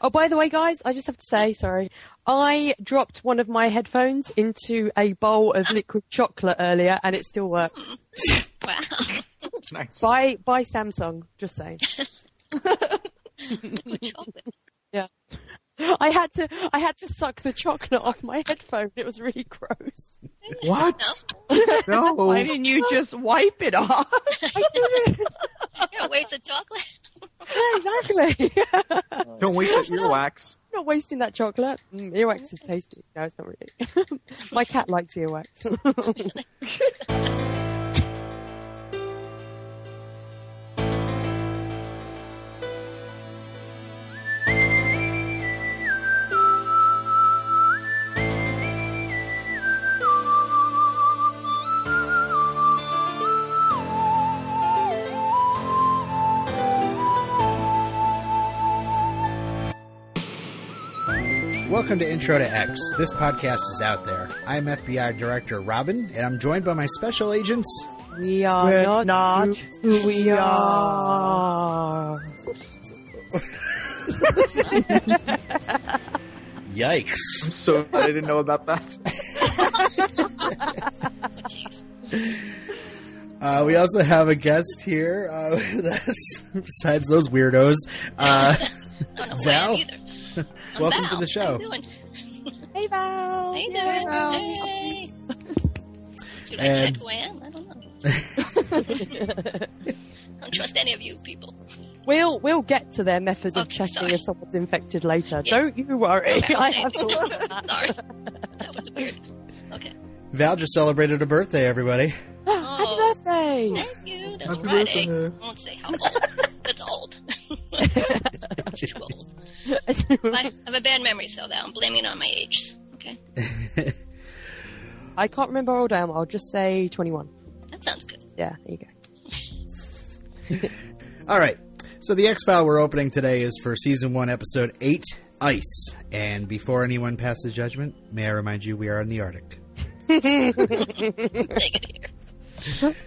Oh, by the way, guys, I just have to say, sorry. I dropped one of my headphones into a bowl of liquid chocolate earlier, and it still works. Wow. Nice. By by Samsung, just saying. Liquid chocolate. I had to I had to suck the chocolate off my headphone. It was really gross. What? No. Why didn't you just wipe it off? I didn't. You're a waste of chocolate. Yeah, exactly. Don't waste that earwax. not wasting that chocolate. Mm, earwax is tasty. No, it's not really. my cat likes earwax. Welcome to Intro to X. This podcast is out there. I'm FBI Director Robin, and I'm joined by my special agents. we are We're not, not who we are. Yikes. I'm so glad I didn't know about that. Uh, we also have a guest here uh, with us, besides those weirdos. Uh, I don't know who I Val? either. I'm Welcome Val. to the show. How you doing? Hey Val. How you Yeah. Val. Hey. Should I And- check who I am? I don't know. I don't trust any of you people. We'll we'll get to their method of checking sorry. if someone's infected later. Yeah. Don't you worry. Okay, I have thought that. Sorry. That was weird. Okay. Val just celebrated a birthday, everybody. Oh. Happy birthday! Thank you. That's Happy Friday. birthday. I won't say how old. That's old. That's too old. I have a bad memory, so that I'm blaming it on my age. Okay. I can't remember how old I am. I'll just say 21. That sounds good. Yeah, there you go. All right. So the X File we're opening today is for season one, episode eight, Ice. And before anyone passes judgment, may I remind you we are in the Arctic. Take it here.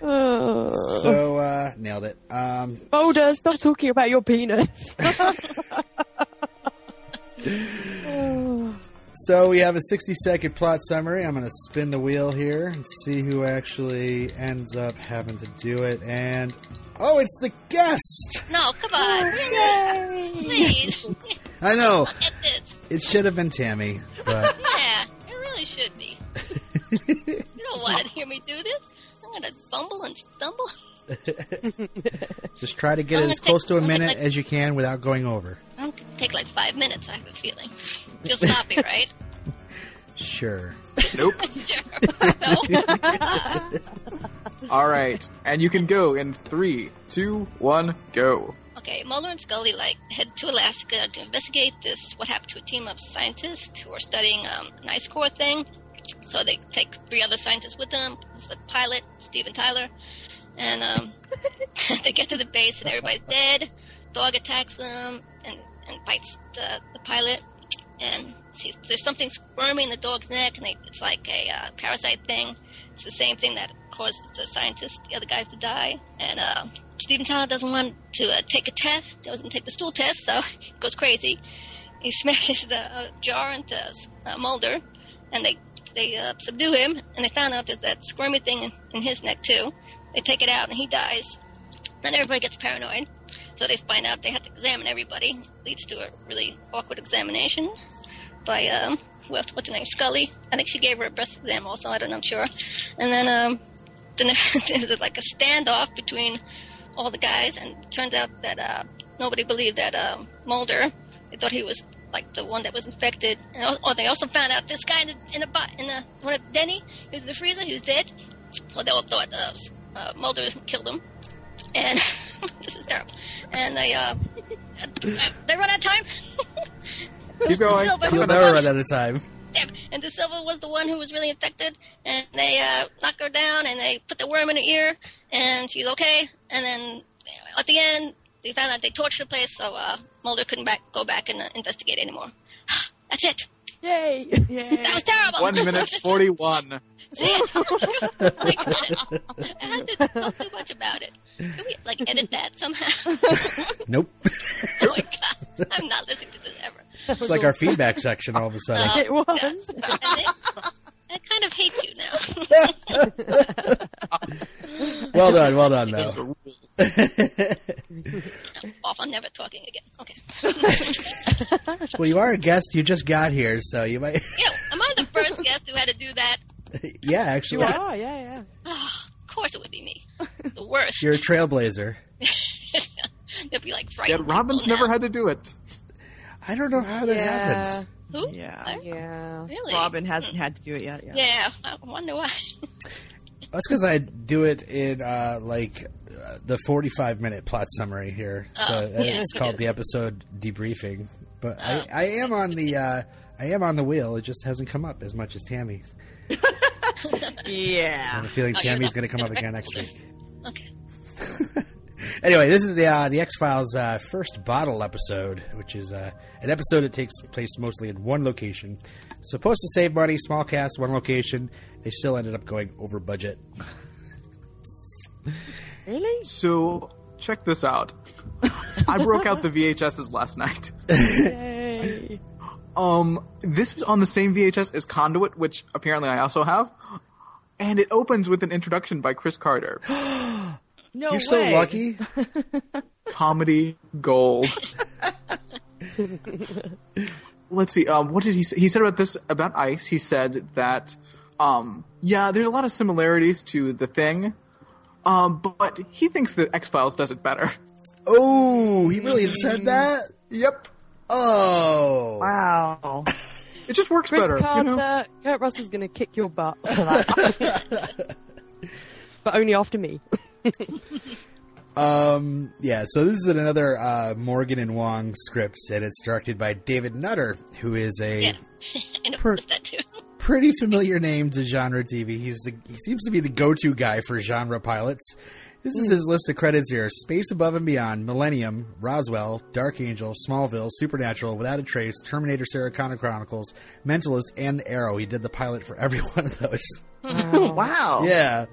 Oh. So uh, nailed it. Um, Boulder, stop talking about your penis. So we have a 60 second plot summary. I'm going to spin the wheel here and see who actually ends up having to do it. And oh, it's the guest. No, come on. Please. I know Look at this. it should have been Tammy, but Yeah, it really should be. You don't want to hear me do this. I'm going to bumble and stumble. just try to get it as close take- to a I'm minute take- as you can without going over. I'm going to take like five minutes, I have a feeling. You'll stop me, right? Sure. Nope. sure. All right, and you can go in three, two, one, go. Okay, Mulder and Scully like head to Alaska to investigate this. What happened to a team of scientists who are studying um, an ice core thing? So they take three other scientists with them. It's the pilot, Steven Tyler, and um, they get to the base and everybody's dead. Dog attacks them and, and bites the, the pilot. And see, there's something squirming in the dog's neck, and they, it's like a uh, parasite thing. It's the same thing that caused the scientists, the other guys, to die. And uh, Steven Tyler doesn't want to uh, take a test. Doesn't take the stool test, so he goes crazy. He smashes the uh, jar into uh, Mulder, and they they uh, subdue him. And they found out that that squirmy thing in, in his neck too. They take it out, and he dies. Then everybody gets paranoid, so they find out they have to examine everybody. Leads to a really awkward examination by um, what's her name, Scully. I think she gave her a breast exam also. I don't know, I'm sure. And then um, then there was like a standoff between all the guys, and turns out that uh, nobody believed that um, Mulder. They thought he was like the one that was infected. And, oh, they also found out this guy in the in the, bo- in the one of Denny, he was in the freezer, he was dead. So they all thought uh, uh, Mulder killed him. And this is terrible. And they uh, they run out of time. Keep going. Silver. You'll never run out of time. And Da Silva was the one who was really infected, and they uh, knock her down, and they put the worm in her ear, and she's okay. And then at the end, they found out they tortured the place, so uh, Mulder couldn't back, go back and uh, investigate anymore. That's it. Yay! That was terrible. One minute forty-one. See it? I. I had to talk too much about it. Can we like edit that somehow? Nope. oh my god, I'm not listening to this ever. It's like our feedback section all of a sudden. It was. And I kind of hate you now. Well done, well done, Those though. Are. Off, I'm never talking again. Okay. Well, you are a guest. You just got here, so you might. Yeah, am I the first guest who had to do that? yeah, You actually, are, yeah, yeah. of course it would be me. The worst. you're a trailblazer. They'd be like Yet frightened. Robin's never now. had to do it. I don't know how that yeah. happens. Who? Yeah. Yeah. Really? Robin hasn't had to do it yet. Yeah. Yeah, I wonder why. That's because I do it in uh, like uh, the 45 minute plot summary here, so Oh, yeah, it's called the episode debriefing. But Oh. I, I am on the uh, I am on the wheel. It just hasn't come up as much as Tammy's. Yeah. I Yeah. have a feeling Oh, Tammy's going to come up again next week. Okay. Anyway, this is the uh, the X Files uh, first bottle episode, which is uh, an episode that takes place mostly in one location. Supposed to save money, small cast, one location. They still ended up going over budget. Really? So check this out. I broke out the VHSs last night. Yay. Um, this was on the same VHS as Conduit, which apparently I also have. And it opens with an introduction by Chris Carter. No You're so lucky. Comedy gold. Let's see. Um, what did he say? He said about this about Ice. He said that, um, yeah, there's a lot of similarities to the thing, um, but he thinks that X Files does it better. Oh, he really said that. Yep, Oh, Wow. it just works Chris better. Carter, You know? Kurt Russell's going to kick your butt for that. but only after me. Um, yeah, so this is another uh, Morgan and Wong script, and it's directed by David Nutter, who is a Yeah. and it Per- that too. Pretty familiar name to genre TV. He's the, he seems to be the go-to guy for genre pilots. This is his list of credits here: Space Above and Beyond, Millennium, Roswell, Dark Angel, Smallville, Supernatural, Without a Trace, Terminator: Sarah Connor Chronicles, Mentalist, and Arrow. He did the pilot for every one of those. wow. Yeah.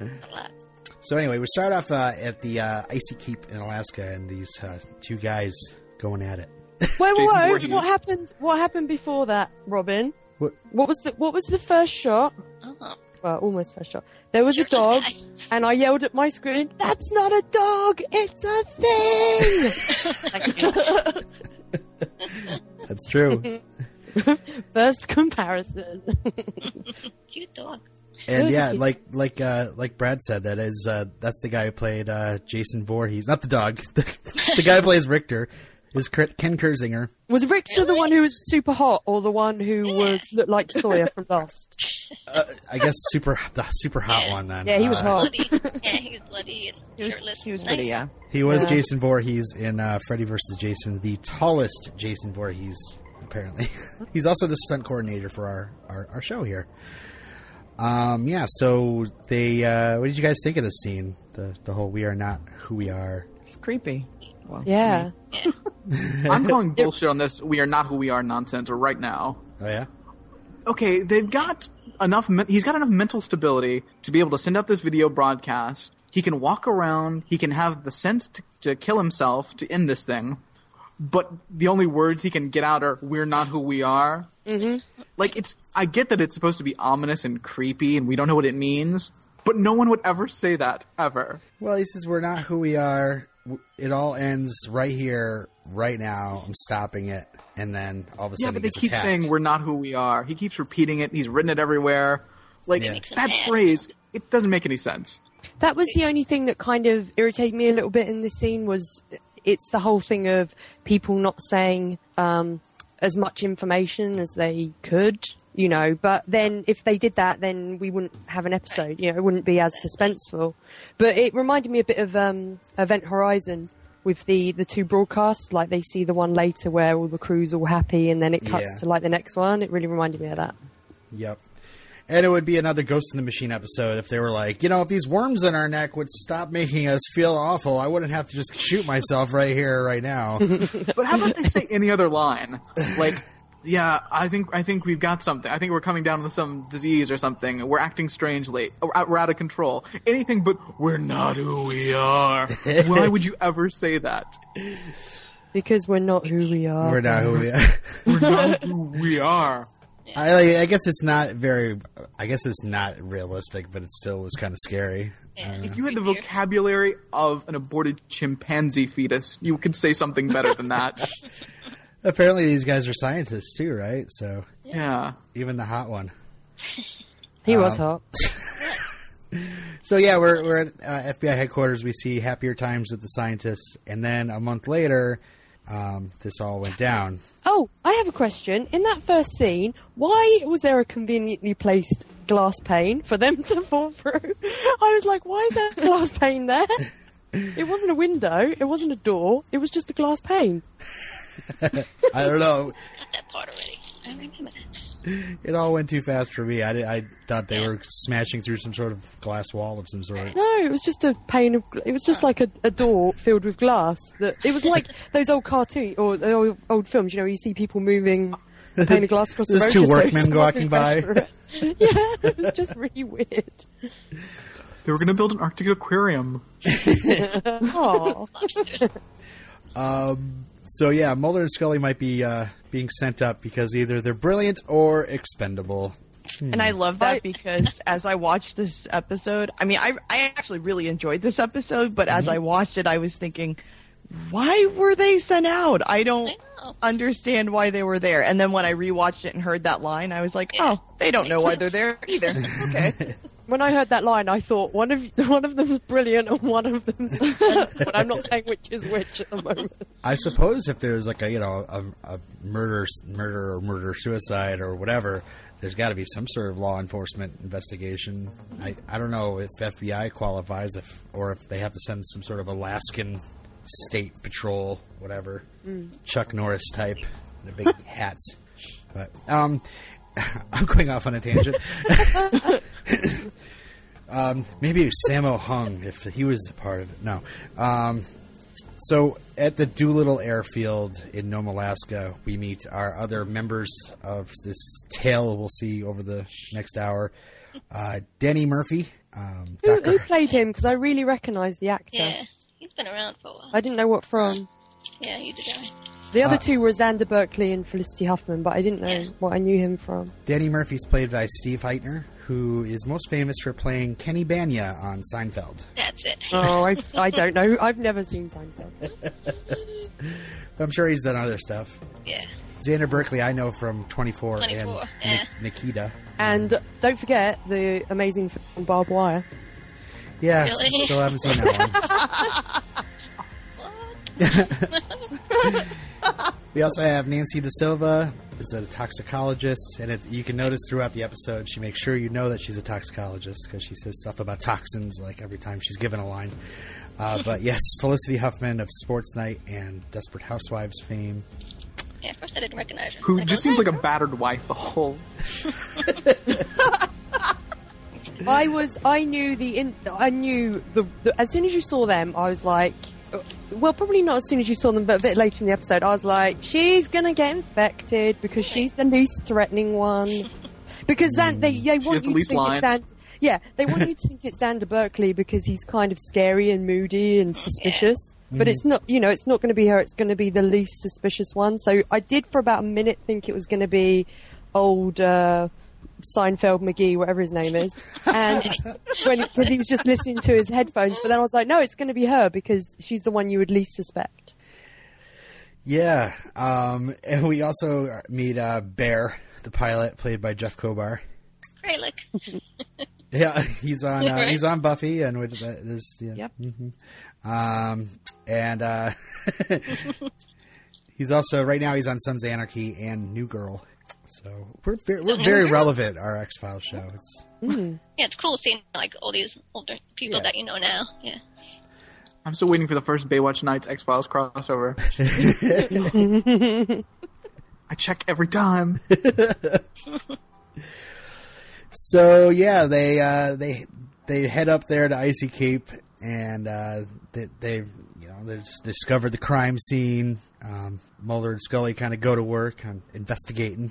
So anyway, we start off uh, at the uh, Icy Cape in Alaska, and these uh, two guys going at it. Wait, wait, wait. What happened? What happened before that, Robin? What? What was the What was the first shot? Oh, Well, almost first shot. There was a dog, and I yelled at my screen, "That's not a dog! It's a thing!" That's true. First comparison. Cute dog. and yeah, cute. like like uh, like Brad said, that is uh, that's the guy who played uh, Jason Voorhees, not the dog. the guy who plays Richter is Ken Kirzinger. was Richter the one who was super hot, or the one who was looked like Sawyer from Lost? Uh, I guess super the super hot Yeah. one then. Yeah, he was Uh, hot. Bloody. yeah, he was bloody and He was, shirtless. he was Nice. pretty, yeah. He was Yeah. Jason Voorhees in uh, Freddy vs. Jason, the tallest Jason Voorhees, apparently. He's also the stunt coordinator for our, our, our show here. Um, yeah, so they, uh, what did you guys think of this scene? The, the whole we are not who we are. It's creepy. Well, Yeah. Yeah. I'm calling bullshit on this. We are not who we are nonsense right now. Oh, yeah? okay, they've got enough. men- He's got enough mental stability to be able to send out this video broadcast. He can walk around. He can have the sense to, to kill himself to end this thing. But the only words he can get out are "We're not who we are." Mm-hmm. Like it's. I get that it's supposed to be ominous and creepy, and we don't know what it means. But no one would ever say that ever. Well, he says we're not who we are. W- It all ends right here, right now. I'm stopping it. And then all of a sudden, Yeah, but they keep attacked. saying we're not who we are. He keeps repeating it. He's written it everywhere. Like Yeah. That phrase, it doesn't make any sense. That was the only thing that kind of irritated me a little bit in this scene was it's the whole thing of people not saying um, as much information as they could, you know. But then if they did that, then we wouldn't have an episode. You know, it wouldn't be as suspenseful. But it reminded me a bit of um, Event Horizon with the the two broadcasts. Like they see the one later where all the crew's all happy, and then it cuts Yeah. to like the next one. It really reminded me of that. Yep. And it would be another Ghost in the Machine episode if they were like, you know, if these worms in our neck would stop making us feel awful, I wouldn't have to just shoot myself right here, right now. But how about they say any other line? Like, yeah, I think I think we've got something. I think we're coming down with some disease or something. We're acting strangely. Or out- We're out of control. Anything but we're not who we are. Why would you ever say that? Because we're not who we are. We're not who we are. We're not who we are. I, like, I guess it's not very. I guess it's not realistic, but it still was kind of scary. Yeah. Uh, if you had the vocabulary of an aborted chimpanzee fetus, you could say something better than that. Apparently, these guys are scientists too, right? So yeah. even the hot one. He was Um, hot. So yeah, we're we're at uh, FBI headquarters. We see happier times with the scientists, and then a month later, um, this all went down. Oh, I have a question. In that first scene, why was there a conveniently placed glass pane for them to fall through? I was like, why is there a glass pane there? It wasn't a window. It wasn't a door. It was just a glass pane. I don't know. Got that part already. I remember that. It all went too fast for me. I, did- I thought they were smashing through some sort of glass wall of some sort. No, it was just a pane of. It was just like a, a door filled with glass. That it was like those old cartoon or the old, old films. You know, where you see people moving a pane of glass across the There's road. two just so workmen walking by. crash through it. yeah, it was just really weird. They were going to build an Arctic aquarium. Oh, Um, so yeah, Mulder and Scully might be uh, being sent up because either they're brilliant or expendable. And I love that I- because as I watched this episode, I mean, I I actually really enjoyed this episode, but as I watched it, I was thinking, why were they sent out? I don't I understand why they were there. And then when I rewatched it and heard that line, I was like, oh, they don't know why they're there either. Okay. when I heard that line, I thought one of one of them's brilliant and one of them's but I'm not saying which is which at the moment. I suppose if there's like a you know a, a murder murder or murder suicide or whatever, there's got to be some sort of law enforcement investigation. I I don't know if FBI qualifies if or if they have to send some sort of Alaskan state patrol whatever Chuck Norris type the big hats. But um, I'm going off on a tangent. um, maybe it was Sammo Hung if he was a part of it. No. Um, so at the Doolittle Airfield in Nome, Alaska, we meet our other members of this tale we'll see over the next hour. Uh, Denny Murphy, um, Who, who played him? Because I really recognise the actor. Yeah. He's been around for a while. I didn't know what from. Yeah, he's a guy. The other Uh, two were Xander Berkeley and Felicity Huffman, but I didn't know what I knew him from. Danny Murphy's played by Steve Hytner, who is most famous for playing Kenny Bania on Seinfeld. That's it. Oh, I, I don't know. I've never seen Seinfeld. I'm sure he's done other stuff. Yeah. Xander Berkeley, I know from 24, 24, and yeah. Ni- Nikita. And don't forget the amazing film Barbed Wire. Yeah, Really? still haven't seen that one. We also have Nancy Da Silva, who's a toxicologist, and it, you can notice throughout the episode she makes sure you know that she's a toxicologist because she says stuff about toxins like every time she's given a line. Uh, but yes, Felicity Huffman of Sports Night and Desperate Housewives fame. Yeah, at first I didn't recognize her. Who I just go, seems like a "Oh, battered wife the whole. I was, I knew the, in, I knew the, the, as soon as you saw them, I was like, well, probably not as soon as you saw them, but a bit later in the episode, I was like, she's gonna get infected because she's the least threatening one. Because Zan, they, they want the you to think lines. it's Xander, yeah, they want you to think it's Xander Berkeley because he's kind of scary and moody and suspicious. But it's not, you know, it's not going to be her. It's going to be the least suspicious one. So I did for about a minute think it was going to be old uh, Seinfeld McGee, whatever his name is, and when because he was just listening to his headphones. But then I was like, no, it's going to be her because she's the one you would least suspect. Yeah, um, and we also meet uh, Bear, the pilot, played by Jeff Kober. Great look. Yeah, he's on uh, he's on Buffy, and with, uh, there's yeah, Yep. mhm. um, and uh, he's also right now he's on Sons of Anarchy and New Girl. So we're very, we're very relevant. Our X Files show. It's Yeah, it's cool seeing like all these older people Yeah. that you know now. Yeah. I'm still waiting for the first Baywatch Nights X Files crossover. I check every time. so yeah. They uh, they they head up there to Icy Cape, and uh, they they you know they just discovered the crime scene. Um, Mulder and Scully kind of go to work on investigating.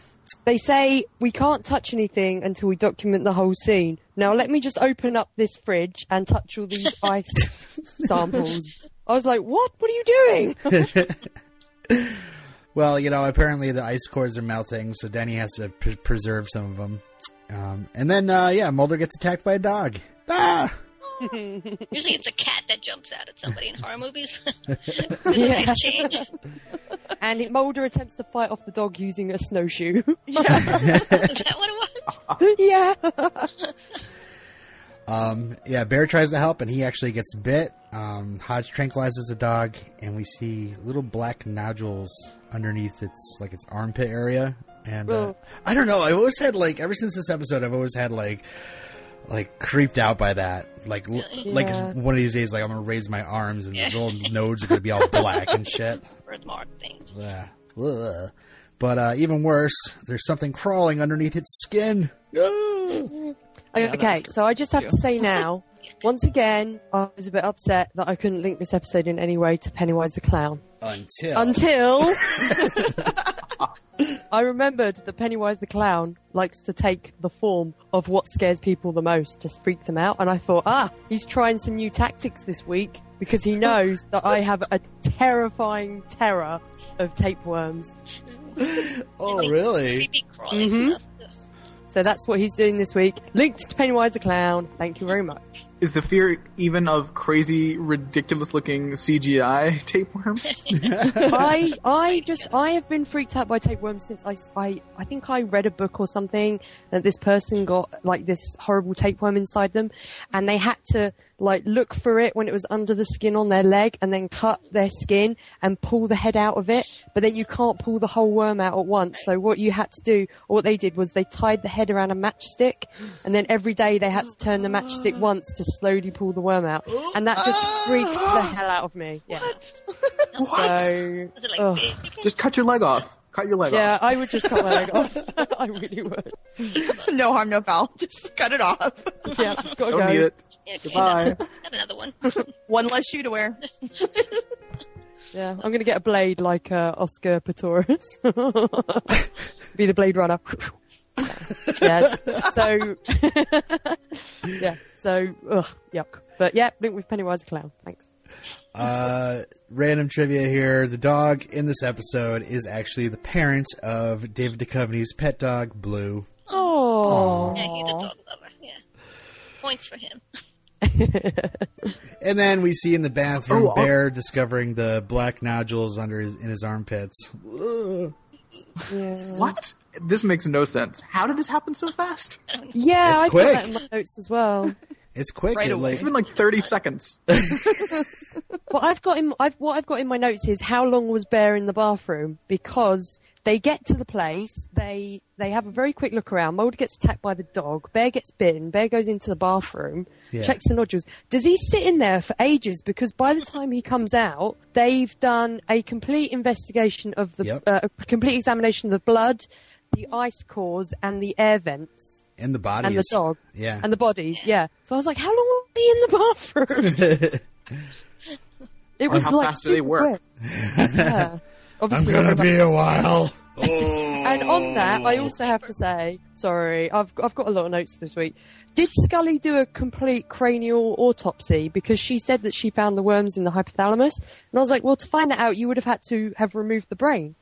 They say we can't touch anything until we document the whole scene. Now let me just open up this fridge and touch all these ice samples. I was like, "What? What are you doing?" Well, you know, apparently the ice cores are melting, so Denny has to pre- preserve some of them. Um, and then, uh, yeah, Mulder gets attacked by a dog. Ah! Usually it's a cat that jumps out at somebody in horror movies. There's a nice change. And it, Mulder attempts to fight off the dog using a snowshoe. Is that what it was? yeah. Um, yeah, Bear tries to help, and he actually gets bit. Um, Hodge tranquilizes the dog, and we see little black nodules underneath its like its armpit area. And uh, I don't know. I've always had like ever since this episode, I've always had like like creeped out by that. Like l- like one of these days, like I'm gonna raise my arms, and the little nodes are gonna be all black and shit. Birthmark things. Yeah. Ugh. But uh, even worse, there's something crawling underneath its skin. Okay, was so I just have to say now, once again, I was a bit upset that I couldn't link this episode in any way to Pennywise the Clown. Until Until I remembered that Pennywise the Clown likes to take the form of what scares people the most to freak them out. And I thought, ah, he's trying some new tactics this week because he knows that I have a terrifying terror of tapeworms. oh really? Creepy crawling Mhm. So that's what he's doing this week. Linked to Pennywise the Clown. Thank you very much. Is the fear even of crazy, ridiculous looking CGI tapeworms? I I just I have been freaked out by tapeworms since I, I I think I read a book or something that this person got like this horrible tapeworm inside them, and they had to like look for it when it was under the skin on their leg, and then cut their skin and pull the head out of it. But then you can't pull the whole worm out at once. So what you had to do, or what they did, was they tied the head around a matchstick, and then every day they had to turn the matchstick once to slowly pull the worm out, and that just freaked the hell out of me. Yeah. what? So, Was like Just cut your leg off. Cut your leg yeah, off. Yeah, I would just cut my leg off. I really would. no harm, no foul. Just cut it off. Yeah, just gotta Don't go. need it. Yeah, okay, Goodbye. Got another one. One less shoe to wear. Yeah, I'm gonna get a blade like uh, Oscar Pistorius. Be the Blade Runner. yeah. So. yeah. So, ugh, yuck. But yeah, link with Pennywise the Clown. Thanks. Uh, random trivia here. The dog in this episode is actually the parent of David Duchovny's pet dog, Blue. Oh. Yeah, he's a dog lover. Yeah. Points for him. And then we see in the bathroom Oh. Bear discovering the black nodules under his in his armpits. Ugh. What? This makes no sense. How did this happen so fast? Yeah, It's I quick. put that in my notes as well. It's quick. Right it, like, it's been like 30 seconds. What I've got in I've, what I've got in my notes is how long was Bear in the bathroom because they get to the place, they they have a very quick look around. Mulder gets attacked by the dog. Bear gets bitten. Bear goes into the bathroom, Yeah. checks the nodules. Does he sit in there for ages? Because by the time he comes out, they've done a complete investigation of the Yep. uh, a complete examination of the blood, the ice cores, and the air vents. and the bodies. And the dog. Yeah. And the bodies, yeah. So I was like, how long was he in the bathroom? it was how like fast do they super work? quick. Yeah. I'm gonna everybody- be a while. And on that, I also have to say, sorry, I've I've got a lot of notes this week. Did Scully do a complete cranial autopsy? Because she said that she found the worms in the hypothalamus, and I was like, well, to find that out, you would have had to have removed the brain.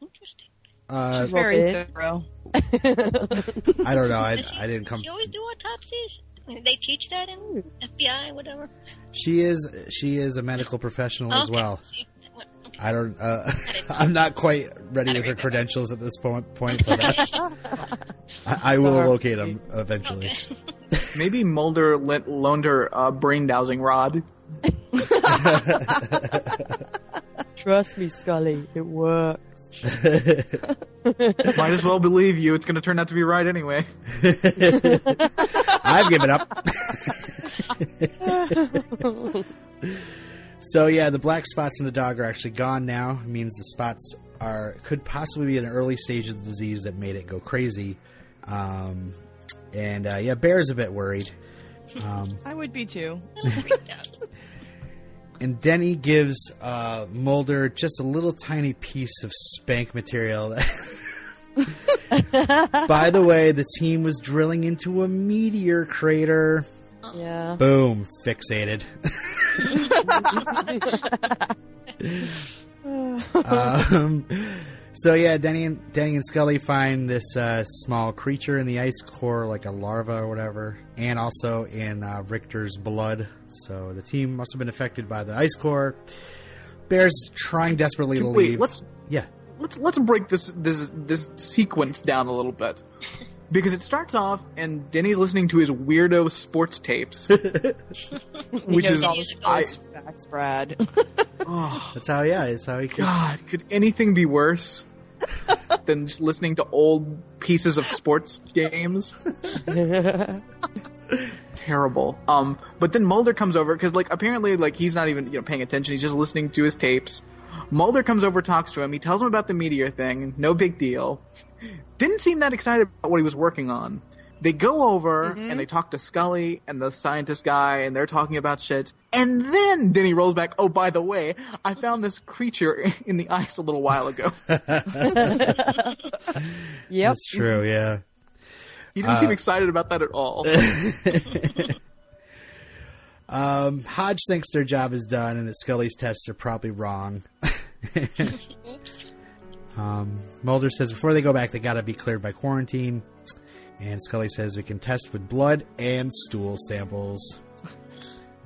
Interesting. Uh, She's very thorough. I don't know. I, she- I didn't come. She always do autopsies. They teach that in FBI, whatever. She is she is a medical professional as Okay, well. see, what- okay. I don't. Uh, didn't- I'm not quite ready with her didn't that. credentials at this point. Point, but uh, I, I will locate them eventually. Okay. Maybe Mulder lent, loaned her a brain dowsing rod. Trust me, Scully, it works. Might as well believe you. It's going to turn out to be right anyway. I've given up. So yeah, the black spots in the dog are actually gone now. It means the spots are could possibly be an early stage of the disease that made it go crazy. Um, and uh, yeah, Bear's a bit worried. Um, I would be too. And Denny gives uh, Mulder just a little tiny piece of spank material. By the way, the team was drilling into a meteor crater. Yeah. Boom, fixated. Um, so yeah, Denny and Denny and Scully find this uh, small creature in the ice core, like a larva or whatever, and also in uh, Richter's blood. So the team must have been affected by the ice core. Bear's trying desperately to Wait, leave. let's yeah, let's let's break this this this sequence down a little bit. Because it starts off and Denny's listening to his weirdo sports tapes. Which is- all I- sports facts, Brad. oh that's how. Yeah, it's how he. Gets, God, could anything be worse than just listening to old pieces of sports games? Terrible. Um, but then Mulder comes over because, like, apparently, like, he's not even you know paying attention. He's just listening to his tapes. Mulder comes over, talks to him. He tells him about the meteor thing. No big deal. Didn't seem that excited about what he was working on. They go over and they talk to Scully and the scientist guy, and they're talking about shit. And then Denny rolls back. Oh, by the way, I found this creature in the ice a little while ago. Yep. That's true. Yeah. He didn't seem excited about that at all. Um, Hodge thinks their job is done and that Scully's tests are probably wrong. Oops. Um, Mulder says before they go back, they got to be cleared by quarantine. And Scully says we can test with blood and stool samples.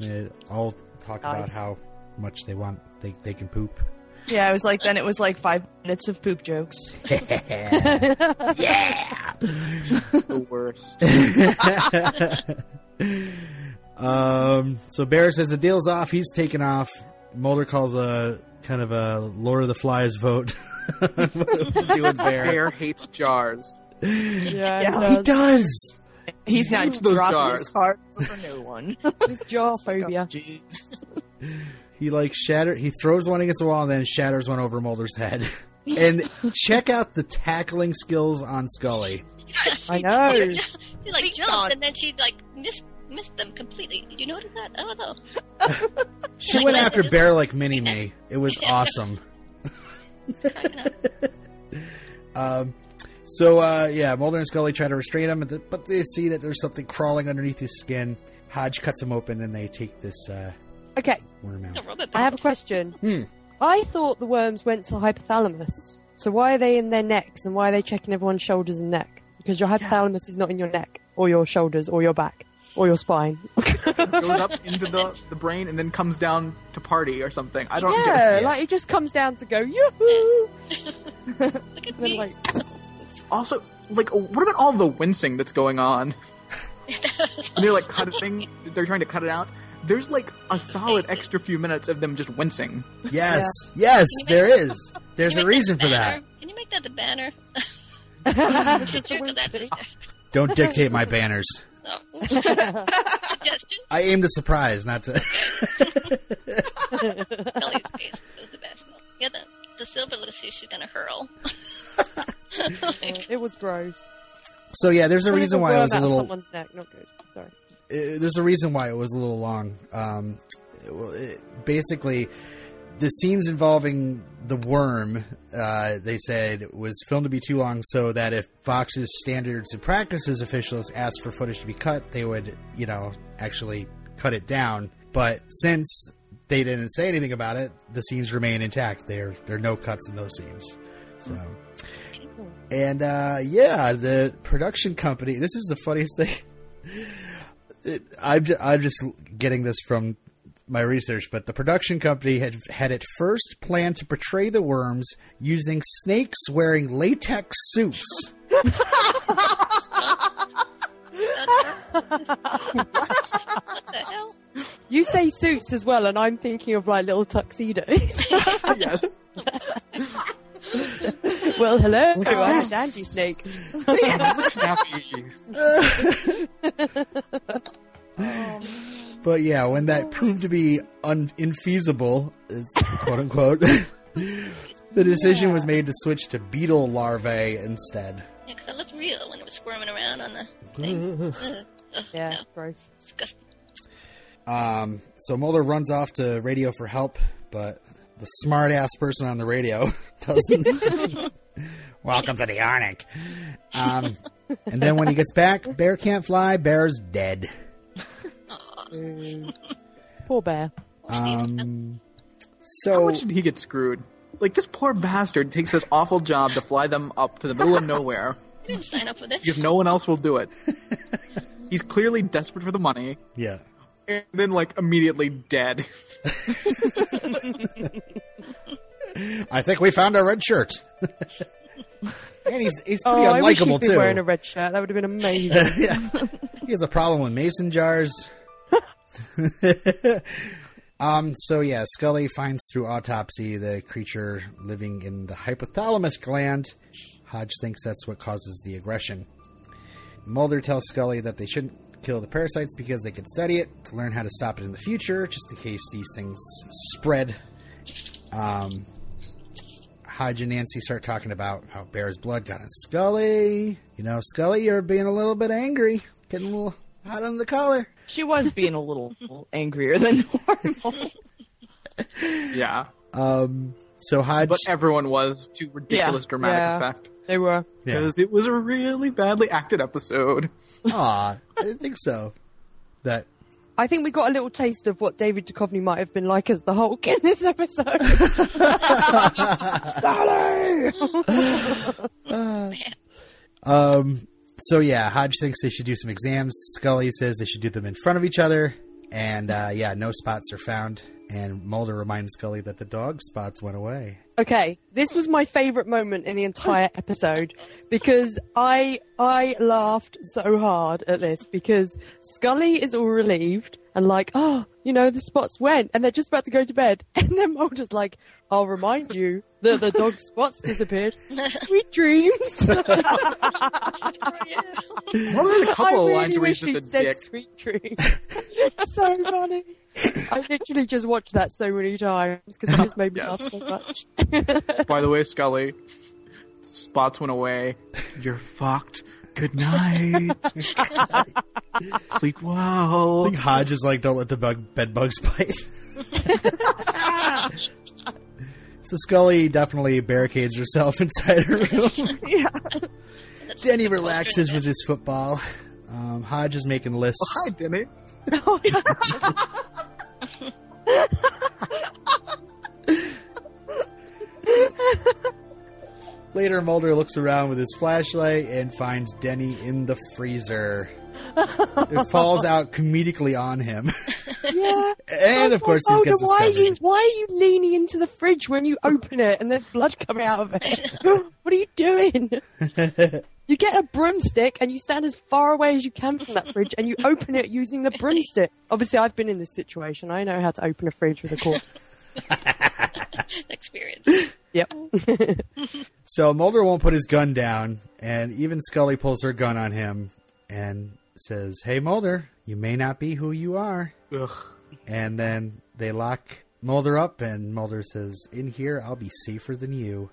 They all talk about how much they want they, they can poop. yeah, I was like, then it was like five minutes of poop jokes. Yeah! The worst. Um, so Bear says the deal's off. He's taken off. Mulder calls a kind of a Lord of the Flies vote. What to do with Bear? Bear hates jars. Yeah, Yeah, he He does. does. He's not hates those dropping jars. his card for no one. His jar phobia. He like shatter. He throws one against the wall and then shatters one over Mulder's head. And check out the tackling skills on Scully. I know. She, she like Thank jumped God. and then she like missed missed them completely. Did you notice that? I don't know. She Like, went like, after Bear like mini me. It was awesome. Cracking up. Um, so uh, yeah, Mulder and Scully try to restrain him, but they see that there's something crawling underneath his skin. Hodge cuts him open, and they take this uh, Okay, worm out. I have a question. Hmm. I thought the worms went to the hypothalamus. So why are they in their necks and why are they checking everyone's shoulders and neck? Because your hypothalamus is not in your neck or your shoulders or your back or your spine. Goes up into the, the brain and then comes down to party or something. I don't yeah, get like it just comes down to go yoo-hoo. Look at And then, me. like, Also, like, uh, what about all the wincing that's going on? And they're like cutting, they're trying to cut it out. There's like a solid extra few minutes of them just wincing. Yes, yes, there is. There's a reason that for that. Can you make that the banner? Just a Sure, that's wincing. Don't dictate my banners. Oh. Suggestion. I aim to surprise, not to. Ellie's face was the best. Yeah, the, the silver looks like she's gonna hurl. it was gross. so yeah, there's a Putting reason why it worm was a out of little. Someone's neck, not good. Sorry. uh, there's a reason why it was a little long. Um, it- well, it- basically, the scenes involving the worm, uh, they said, was filmed to be too long, so that if Fox's standards and practices officials asked for footage to be cut, they would, you know, actually cut it down. But since they didn't say anything about it, the scenes remain intact. There, there are no cuts in those scenes. So. And uh, yeah, the production company. This is the funniest thing. It, I'm just, I'm just getting this from my research, but the production company had had at first planned to portray the worms using snakes wearing latex suits. what the hell? You say suits as well, and I'm thinking of like little tuxedos. yes. well, hello, Look at I'm a this. dandy snake. Look snappy. But yeah, when that proved to be un- infeasible, quote unquote, the decision was made to switch to beetle larvae instead. Yeah, because it looked real when it was squirming around on the thing. Ugh. Ugh, Yeah, no, gross. disgusting. Um, so Mulder runs off to radio for help, but the smart ass person on the radio doesn't. Welcome to the Arctic. Um, and then when he gets back, Bear can't fly. Bear's dead. Aw. Mm. Poor bear. Poor Steve. Um, How so much did he get screwed? Like this poor bastard takes this awful job to fly them up to the middle of nowhere I didn't sign up for this. because no one else will do it. He's clearly desperate for the money, Yeah. and then like immediately dead. I think we found our red shirt. and he's he's pretty Oh, pretty I wish he'd unlikable too. wearing a red shirt. That would have been amazing. yeah. He has a problem with mason jars. um. So yeah, Scully finds through autopsy the creature living in the hypothalamus gland. Hodge thinks that's what causes the aggression. Mulder tells Scully that they shouldn't kill the parasites because they could study it to learn how to stop it in the future, just in case these things spread. Um, Hodge and Nancy start talking about how Bear's blood got on Scully. You know, Scully, you're being a little bit angry, getting a little hot on the collar. She was being a little angrier than normal. Yeah, Um, so Hodge, but everyone was to ridiculous Yeah. dramatic Yeah. effect they were. yeah. because it was a really badly acted episode. Aw, I didn't think so. That I think we got a little taste of what David Duchovny might have been like as the Hulk in this episode. Um, so yeah, Hodge thinks they should do some exams. Scully says they should do them in front of each other. And uh, yeah, no spots are found. And Mulder reminds Scully that the dog spots went away. Okay, this was my favorite moment in the entire episode because I I laughed so hard at this because Scully is all relieved and like, oh, you know, the spots went and they're just about to go to bed. And then Mulder's like, I'll remind you that the dog spots disappeared. Sweet dreams. Yeah. Well, there's a couple I of really lines where he's wish just a said dick. sweet dreams. So funny. I literally just watched that so many times because it just made me Yes. laugh so much. By the way, Scully, spots went away. You're fucked. Good night. Sleep well. I well. think Hodge is like, don't let the bug bed bugs bite. so Scully definitely barricades herself inside her room. yeah. That's Denny relaxes with his football. Um, Hodge is making lists. Hi, Denny. Later, Mulder looks around with his flashlight and finds Denny in the freezer. it falls out comedically on him. yeah. and of oh course, he Mulder, gets why are you why are you leaning into the fridge when you open it and there's blood coming out of it? what are you doing? You get a broomstick and you stand as far away as you can from that fridge and you open it using the broomstick. Obviously, I've been in this situation. I know how to open a fridge with a corpse. experience. Yep. So Mulder won't put his gun down, and even Scully pulls her gun on him and says, "Hey Mulder, you may not be who you are." Ugh. And then they lock Mulder up, and Mulder says, "In here, I'll be safer than you."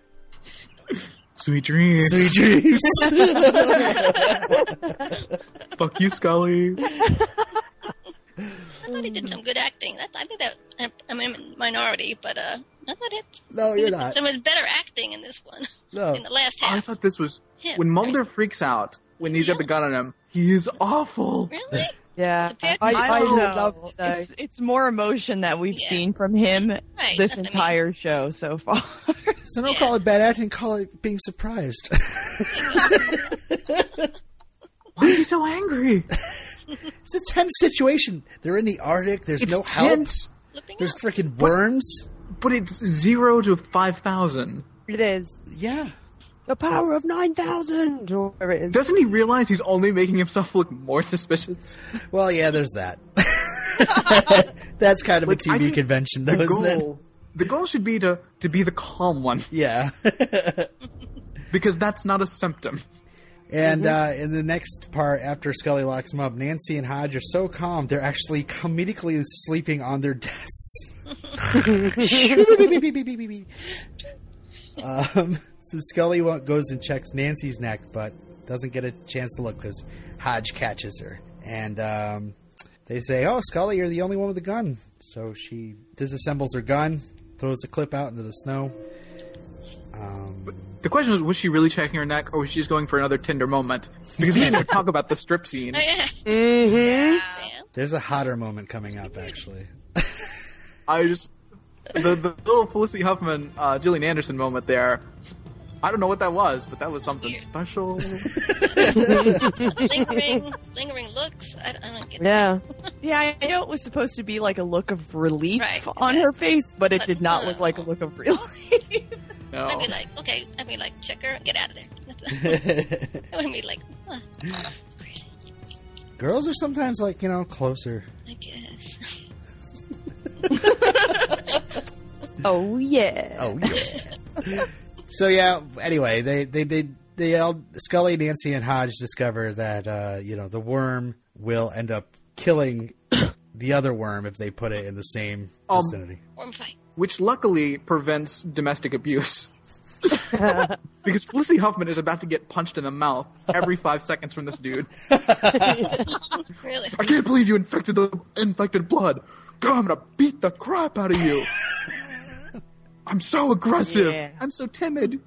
Sweet dreams. Sweet dreams. Fuck you, Scully. I thought he did some good acting. That's, I think that I'm, I'm in a minority, but uh, I thought it. no, you're not. Some of his better acting in this one. No. In the last half. I thought this was Him, when right? Mulder freaks out when he's got the gun on him. He is awful. Really? Yeah. I, I, I know. love. It's it's more emotion that we've Yeah. seen from him Right, this that's what I mean. entire show so far. So don't Yeah. call it bad acting. Call it being surprised. Why is he so angry? It's a tense situation. They're in the Arctic. There's It's no help. tense, Flipping There's freaking worms. but it's zero to five thousand. It is. Yeah. The power of 9,000! Or whatever it is. Doesn't he realize he's only making himself look more suspicious? Well, yeah. There's that. That's kind of Like, a I TV think convention, The though, isn't it? goal, the goal should be to to be the calm one Yeah. because that's not a symptom. And uh, in the next part, after Scully locks him up, Nancy and Hodge are so calm they're actually comedically sleeping on their desks. um, so Scully goes and checks Nancy's neck, but doesn't get a chance to look because Hodge catches her. And um, they say, "Oh, Scully, you're the only one with a gun." So she disassembles her gun, throws the clip out into the snow. Um, The question was, was she really checking her neck, or was she just going for another Tinder moment? Because we didn't talk about the strip scene. Mm-hmm. yeah. there's a hotter moment coming up, actually. I just the, the little Felicity Huffman, uh, Gillian Anderson moment there. I don't know what that was, but that was something Weird. special. lingering, lingering looks. I, I don't get that. Yeah. Yeah, I know it was supposed to be like a look of relief Right, on yeah. her face, but it But did not look like a look of relief. No. I'd be like, okay. I'd be like, check her, get out of there. I would be like, huh, crazy. Girls are sometimes like you know closer. I guess. Oh yeah. Oh yeah. so yeah. Anyway, they they they they all Scully, Nancy, and Hodge discover that uh, you know the worm will end up killing the other worm if they put it in the same Um, vicinity. Worm fight. Which luckily prevents domestic abuse. because Felicity Huffman is about to get punched in the mouth every five seconds from this dude. Really? I can't believe you infected the infected blood. God, I'm gonna beat the crap out of you. I'm so aggressive. Yeah. I'm so timid.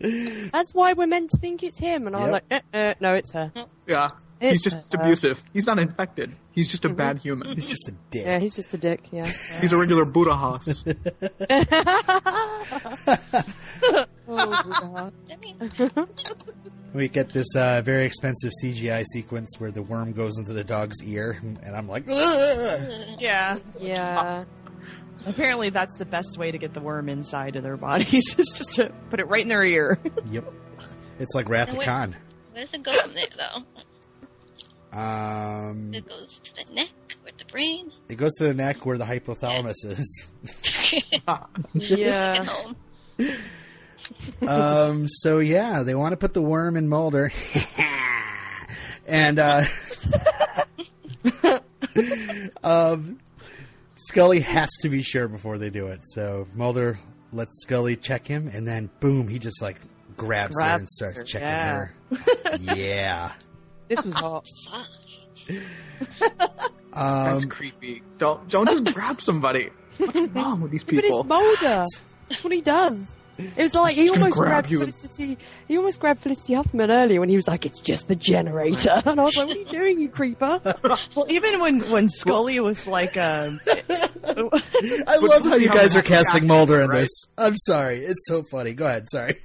That's why we're meant to think it's him, and I'm Yep. like, uh, uh, no, it's her. Yeah. He's just her. abusive. He's not infected. He's just a bad human. He's just a dick. Yeah, he's just a dick. Yeah. He's a regular Buddha house. oh, I We get this uh, very expensive CGI sequence where the worm goes into the dog's ear, and I'm like, "Ugh." yeah. yeah. Apparently, that's the best way to get the worm inside of their bodies is just to put it right in their ear. yep. It's like Wrath of Khan. where does it go from there, though? Um, It goes to the neck or the brain. it goes to the neck where the hypothalamus is. Yeah. Um, so yeah, they want to put the worm in Mulder, and uh, um, Scully has to be sure before they do it. So Mulder lets Scully check him, and then boom, he just like grabs, her and starts her, checking yeah. her. yeah. This was hot. Massage. That's Um, creepy. Don't don't just grab somebody. What's wrong with these people? But it's people? Mulder. That's what he does. It was like he almost grab grabbed you. Felicity. He almost grabbed Felicity Huffman earlier when he was like, "It's just the generator," and I was like, "What are you doing, you creeper?" Well, even when when Scully was like, um, I love how you guys are have to cast casting Mulder in right? this. I'm sorry, it's so funny. Go ahead. Sorry.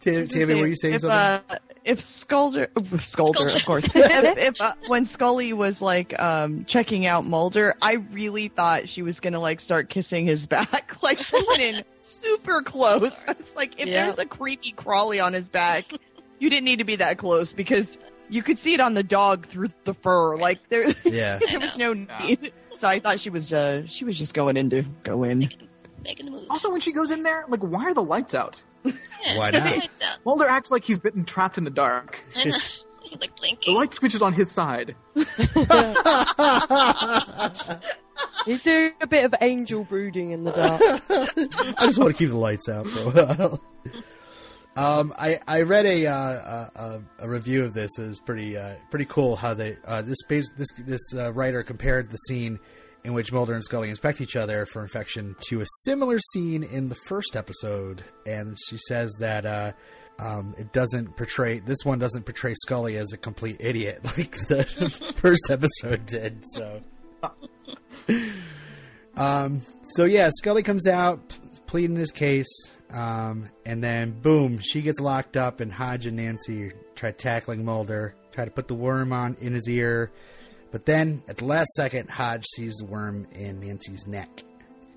Tammy, Tammy, were you saying if, something? Uh, if Sculder, Sculder, Sculder. of course. if if uh, when Scully was like um, checking out Mulder, I really thought she was gonna like start kissing his back. like she went in super close. It's like if Yeah. there's a creepy crawly on his back, you didn't need to be that close because you could see it on the dog through the fur. Like there, yeah. there was no need. So I thought she was uh, she was just going in to go in. Making a move. Also, when she goes in there, like, why are the lights out? Yeah, Why not? lights. Mulder acts like he's been trapped in the dark. I know. He's like The blinking. light switch is on his side. He's doing a bit of angel brooding in the dark. I just want to keep the lights out for a while. Um, I, I read a, uh, a a a review of this. It was pretty uh, pretty cool how they uh, this base, this this uh, writer compared the scene in which Mulder and Scully inspect each other for infection to a similar scene in the first episode, and she says that uh, um, it doesn't portray this one doesn't portray Scully as a complete idiot like the first episode did. So. Um, so yeah, Scully comes out pleading his case, um, and then boom, she gets locked up, and Hodge and Nancy try tackling Mulder, try to put the worm on in his ear, but then at the last second, Hodge sees the worm in Nancy's neck.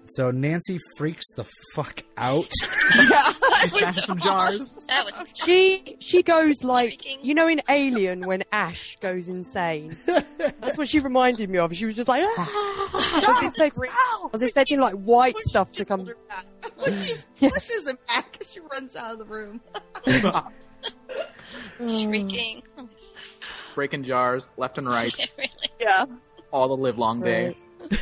So Nancy freaks the fuck out. She smashes some jars. That was She she goes like Shrieking. you know in Alien when Ash goes insane. That's what she reminded me of. She was just like, ah! I, was expecting, I was expecting like white stuff to come. She pushes him back. She runs out of the room. shrieking. Breaking jars left and right yeah, really. Yeah. all the live long day.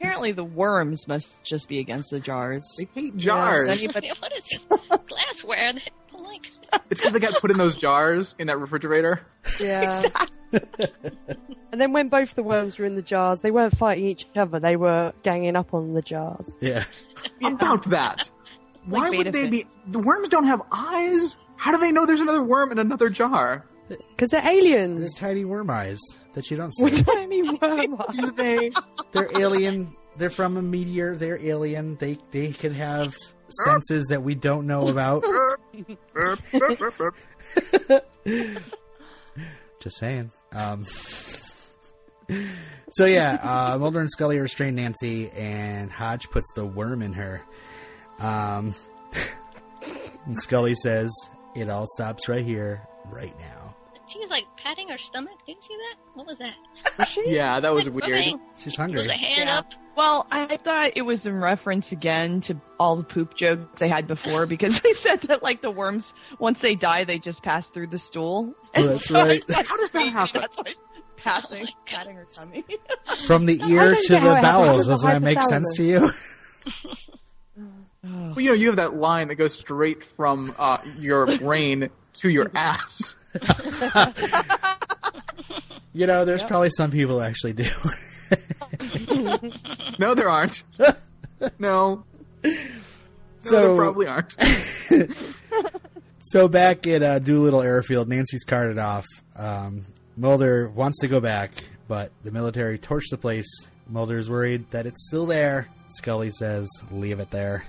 Apparently, the worms must just be against the jars. They hate jars. Yeah, Anybody- what is this glassware that I don't like? It's because they got put in those jars in that refrigerator. Yeah. and then when both the worms were in the jars, they weren't fighting each other. They were ganging up on the jars. yeah. About that. Why would they fish. be? The worms don't have eyes. How do they know there's another worm in another jar? Because they're They're aliens. tiny worm eyes that you don't What see. tiny worm. Do they? They're alien they're from a meteor. They're alien. They they could have senses that we don't know about. Just saying. Um, so yeah, uh, Mulder and Scully restrain Nancy, and Hodge puts the worm in her. Um, and Scully says, "It all stops right here, right now." She was like patting her stomach. Did you see that? What was that? Yeah, that was Like, weird. rubbing. She's There hungry. was a hand Yeah. up. Well, I thought it was in reference again to all the poop jokes I had before because they said that like the worms, once they die, they just pass through the stool. Oh, that's right. How does that happen? That's why she's passing, Oh patting her tummy. From the ear to the it happens. How bowels. does Doesn't that make sense to you? Well, you know, you have that line that goes straight from uh, your brain to your ass. You know, there's probably some people who actually do. No, there aren't. No. No, So- there probably aren't. So back at uh, Doolittle Airfield, Nancy's carted off. Um, Mulder wants to go back, but the military torched the place. Mulder is worried that it's still there. Scully says, "Leave it there."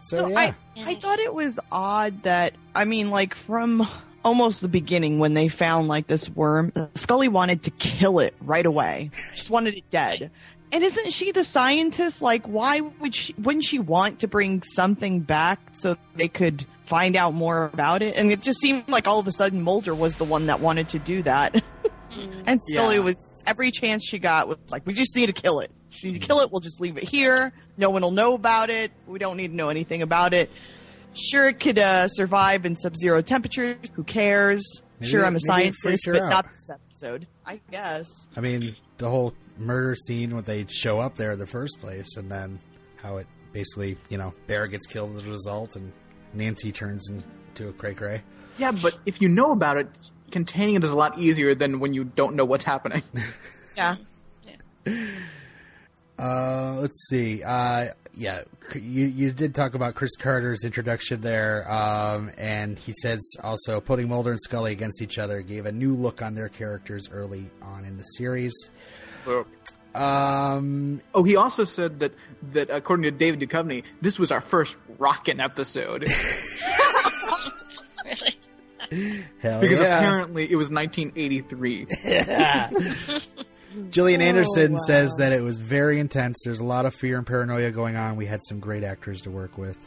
So, So yeah, I, I thought it was odd that I mean, like from almost the beginning when they found like this worm, Scully wanted to kill it right away. Just wanted it dead. And isn't she the scientist? Like, why would she? Wouldn't she want to bring something back so they could find out more about it? And it just seemed like all of a sudden Mulder was the one that wanted to do that, and Scully Yeah. was every chance she got was like, "We just need to kill it. Just need to kill it. We'll just leave it here. No one will know about it. We don't need to know anything about it. Sure, it could uh, survive in sub-zero temperatures. Who cares? Maybe sure, it- I'm a maybe it freaked scientist, but out. not this episode. I guess. I mean, the whole murder scene when they show up there in the first place, and then how it basically, you know, Bear gets killed as a result, and Nancy turns into a cray cray. Yeah, but if you know about it, containing it is a lot easier than when you don't know what's happening. Yeah. Uh, let's see. Uh, yeah, you you did talk about Chris Carter's introduction there, um, and he says also putting Mulder and Scully against each other gave a new look on their characters early on in the series. Um, Oh, he also said that that according to David Duchovny, this was our first rockin' episode Really? hell because yeah. apparently it was 1983. Gillian Anderson wow. says that it was very intense. There's a lot of fear and paranoia going on. We had some great actors to work with.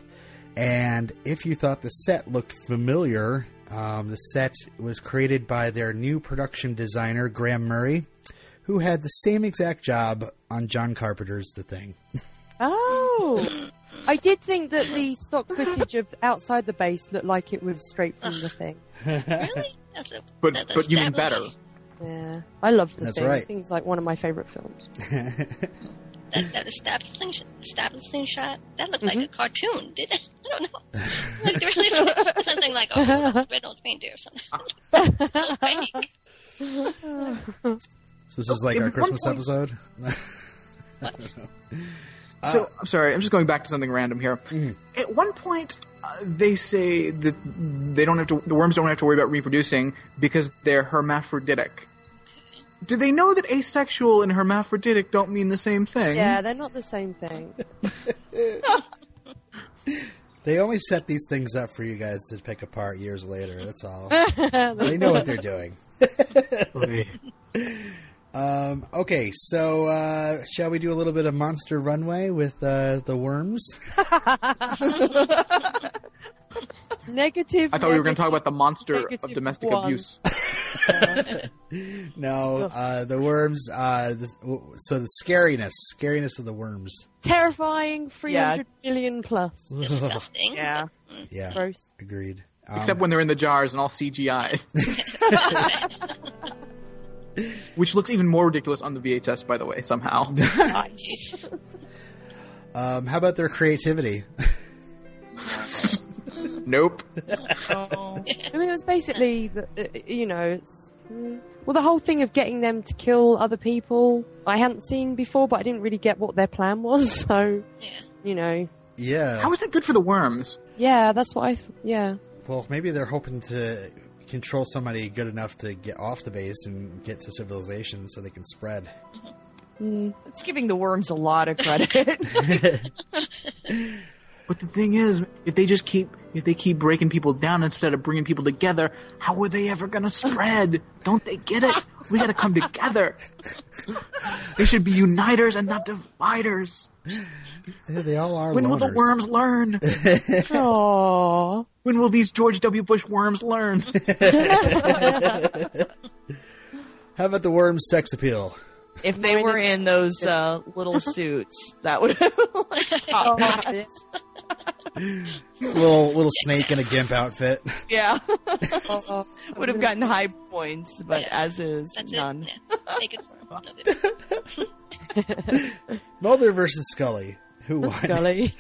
And if you thought the set looked familiar, um, the set was created by their new production designer, Graeme Murray, who had the same exact job on John Carpenter's The Thing. Oh, I did think that the stock footage of outside the base looked like it was straight from the thing. Really? That's a, But that's but you mean better. Established. Yeah, I love the That's thing. I right. think it's like one of my favorite films. That, that establishing, sh- establishing shot, that looked like Mhm. a cartoon, did it? I don't know. Like really something like oh, red old reindeer or something. so fake. So this is like at our Christmas point- episode. So I'm sorry, I'm just going back to something random here. Mhm. At one point, uh, they say that they don't have to. The worms don't have to worry about reproducing because they're hermaphroditic. Do they know that asexual and hermaphroditic don't mean the same thing? Yeah, they're not the same thing. They only set these things up for you guys to pick apart years later. That's all. they know what they're doing. Um, okay, so uh, shall we do a little bit of Monster Runway with uh, the worms? Negative. I thought we were going to talk about the monster of domestic one. abuse. No, uh, the worms. Uh, the, so the scariness, scariness of the worms. terrifying. Three Yeah. hundred million plus. Disgusting. Yeah. Yeah, Gross. agreed. Um, Except when they're in the jars and all CGI. Which looks even more ridiculous on the VHS, by the way, somehow. Um, how about their creativity? Nope. I mean, it was basically, the, uh, you know, it's, mm, well, the whole thing of getting them to kill other people, I hadn't seen before, but I didn't really get what their plan was. So, Yeah. you know, yeah. How is that good for the worms? yeah, that's what I, th- yeah. Well, maybe they're hoping to control somebody good enough to get off the base and get to civilization so they can spread. It's giving the worms a lot of credit. But the thing is, if they just keep if they keep breaking people down instead of bringing people together, how are they ever gonna spread? Don't they get it? We gotta come together. They should be uniters and not dividers. Yeah, they all are. When will the worms learn? Aww. When will these George W. Bush worms learn? How about the worms' sex appeal? if they were in those uh, little suits, that would have like top notch. Little little snake in a gimp outfit. Yeah, would have gotten high points, but Yeah. as is, That's none. it. Yeah. No. Mulder versus Scully. Who won? Scully.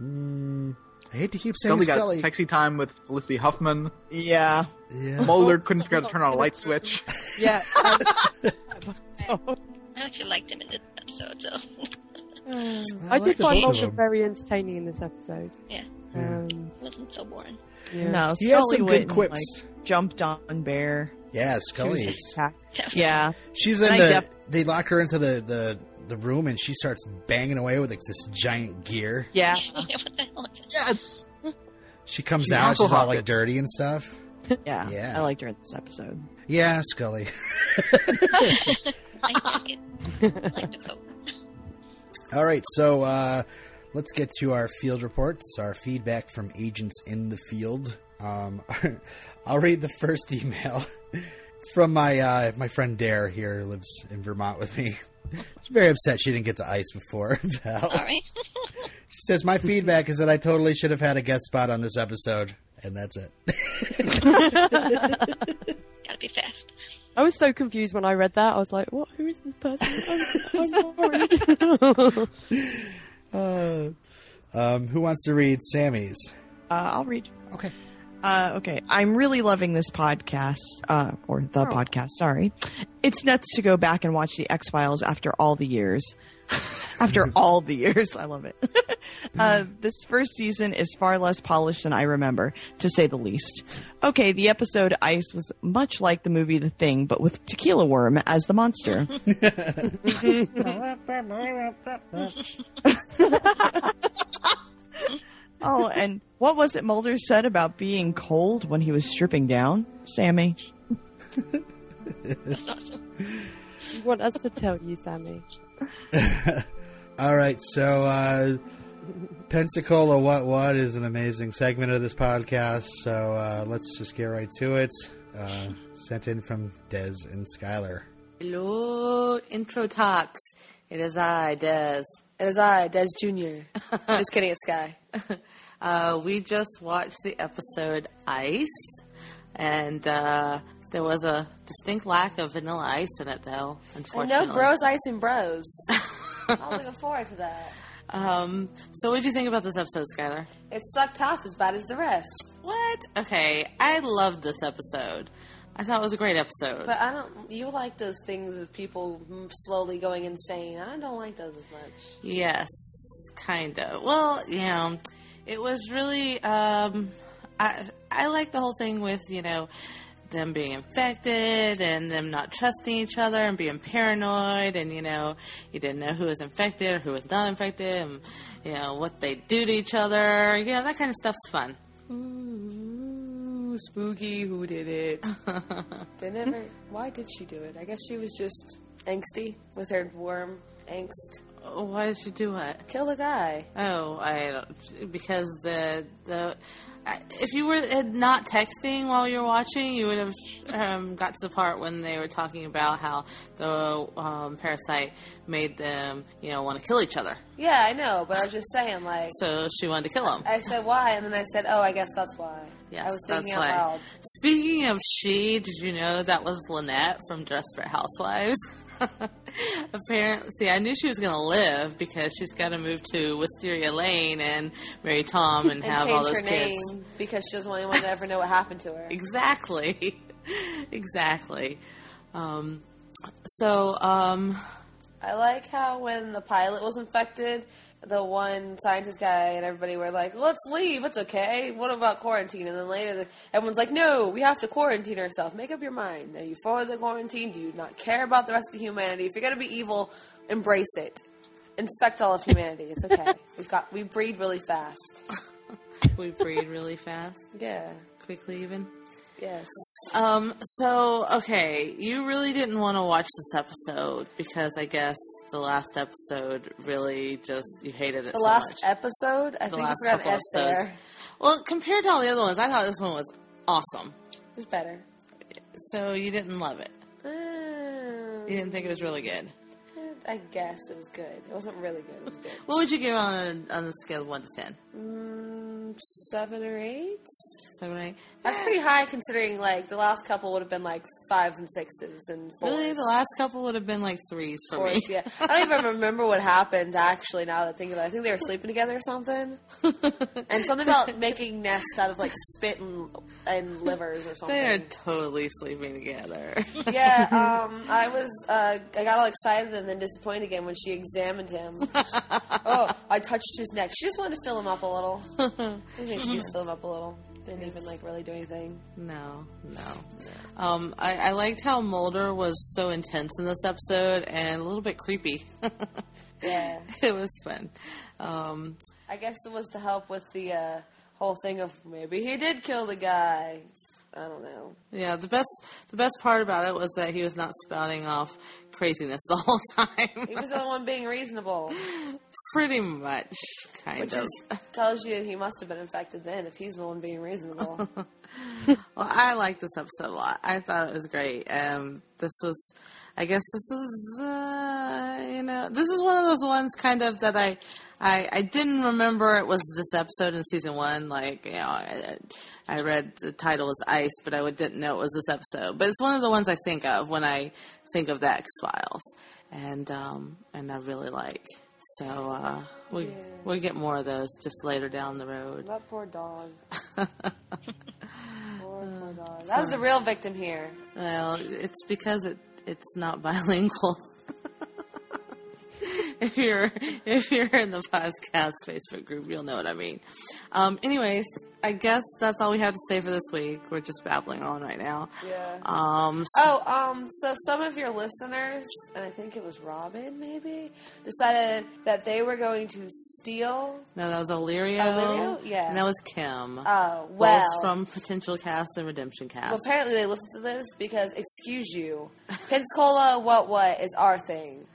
Mm, I hate to keep saying Scully Scully. got sexy time with Felicity Huffman. Yeah, Yeah. Mulder couldn't figure out to turn on a light switch. yeah. I actually liked him in this episode, so I, like did find both Mulder them. very entertaining in this episode. yeah, Um, it wasn't so boring. yeah. no, He had Scully some went good and, quips. like, jumped on Bear. Yeah, Scully. was is- attacked. That was Yeah, She's in And the. def- they lock her into the, the the room, and she starts banging away with like this giant gear. yeah, yeah, what the hell is that? Yeah, it's She comes She out, she's all like it. dirty and stuff. yeah, Yeah. I liked her in this episode. Yeah, Scully. I like it. I like the coat. All right, so uh, let's get to our field reports, our feedback from agents in the field. Um, I'll read the first email. It's from my uh, my friend Dare here, who lives in Vermont with me. She's very upset she didn't get to ice before. Val. All right. She says my feedback is that I totally should have had a guest spot on this episode, and that's it. Gotta fast. I was so confused when I read that. I was like, "What? Who is this person?" I'm, I'm worried. Uh, um, who wants to read Sammy's? Uh, I'll read. Okay. Uh, okay, I'm really loving this podcast, uh, or the Oh. podcast. Sorry, it's nuts to go back and watch the X Files after all the years. after all the years, I love it. uh, this first season is far less polished than I remember, to say the least. Okay, the episode Ice was much like the movie The Thing, but with Tequila Worm as the monster. oh, and what was it Mulder said about being cold when he was stripping down? Sammy? That's awesome. you want us to tell you, Sammy? All right, so uh, Pensacola What What is an amazing segment of this podcast. So uh, let's just get right to it. Uh, sent in from Des and Skylar. Hello, Intro to X. It is I, Des. It is I, Des Jr. Just kidding, it's Sky. Uh, we just watched the episode Ice, and uh, there was a distinct lack of vanilla ice in it, though. And Unfortunately, no bros, ice, and bros. I was looking forward to that. Um, so, what did you think about this episode, Skylar? It sucked half as bad as the rest. What? Okay, I loved this episode. I thought it was a great episode. But I don't. You like those things of people slowly going insane. I don't like those as much. Yes, kind of. Well, you know, it was really. Um, I I like the whole thing with you know them being infected and them not trusting each other and being paranoid and you know you didn't know who was infected or who was not infected and you know what they do to each other. You know that kind of stuff's fun. Ooh, spooky. Who did it? they never. Why did she do it? I guess she was just angsty with her warm angst. Why did she do what? Kill the guy. Oh, I don't because the the if you were not texting while you were watching, you would have um, got to the part when they were talking about how the um, parasite made them, you know, want to kill each other. Yeah, I know, but I was just saying, like, So she wanted to kill him. I said why, and then I said, oh, I guess that's why. Yes, I was thinking that's out why. loud. Speaking of she, did you know that was Lynette from Desperate Housewives? Apparently, see, I knew she was going to live because she's got to move to Wisteria Lane and marry Tom and, And have all those her kids. name because she doesn't want anyone to ever know what happened to her. Exactly. exactly. Um, so, um, I like how when the pilot was infected, the one scientist guy and everybody were like, "Let's leave. It's okay. What about quarantine?" And then later, the, everyone's like, "No, we have to quarantine ourselves. Make up your mind. Are you for the quarantine? Do you not care about the rest of humanity? If you're gonna be evil, embrace it. Infect all of humanity. It's okay. We've got we breed really fast. we breed really fast, Yeah. quickly even. Yes. Um, so, okay, you really didn't want to watch this episode because I guess the last episode really just, you hated it the so last episode? I the think last it's couple S there. Well, compared to all the other ones, I thought this one was awesome. It was better. So you didn't love it? Um, you didn't think it was really good? Eh, I guess it was good. It wasn't really good. It was good. what would you give on, on a scale of 1 to 10? Mm, 7 or 8? seven, eight. That's pretty high considering like the last couple would have been like fives and sixes and fours. Really, the last couple would have been like threes for fours, me. yeah, I don't even remember what happened actually. Now that I think about it, I think they were sleeping together or something, and something about making nests out of like spit and, and livers or something. They are totally sleeping together. yeah, um, I was uh, I got all excited and then disappointed again when she examined him. oh, I touched his neck. She just wanted to fill him up a little. There's an to fill him up a little. Didn't even like really do anything. No, no. Um, I, I liked how Mulder was so intense in this episode and a little bit creepy. Yeah, it was fun. Um, I guess it was to help with the uh, whole thing of maybe he did kill the guy. I don't know. yeah, the best the best part about it was that he was not spouting off craziness the whole time. He was the one being reasonable, Pretty much, kind which of. is, tells you he must have been infected then if he's the one being reasonable. Well, I liked this episode a lot. I thought it was great. Um, this was, I guess, this is, uh, you know, this is one of those ones kind of that I, I, I didn't remember it was this episode in season one. Like, you know, I, I read the title was Ice, but I didn't know it was this episode. But it's one of the ones I think of when I think of the X Files, and um, and I really like. So uh, we Yeah. we'll get more of those just later down the road. that poor dog. poor, poor dog. That was the real victim here. Well, it's because it it's not bilingual. if you're if you're in the podcast Facebook group, you'll know what I mean. Um, anyways, I guess that's all we have to say for this week. We're just babbling on right now. Yeah. Um, so- Oh, um, so some of your listeners, and I think it was Robin, maybe, decided that they were going to steal. no, that was Illyrio. Illyrio? Yeah. and that was Kim. Oh, Both well. from Potential Cast and Redemption Cast. Well, apparently they listened to this because, excuse you, Pensacola, what what is our thing.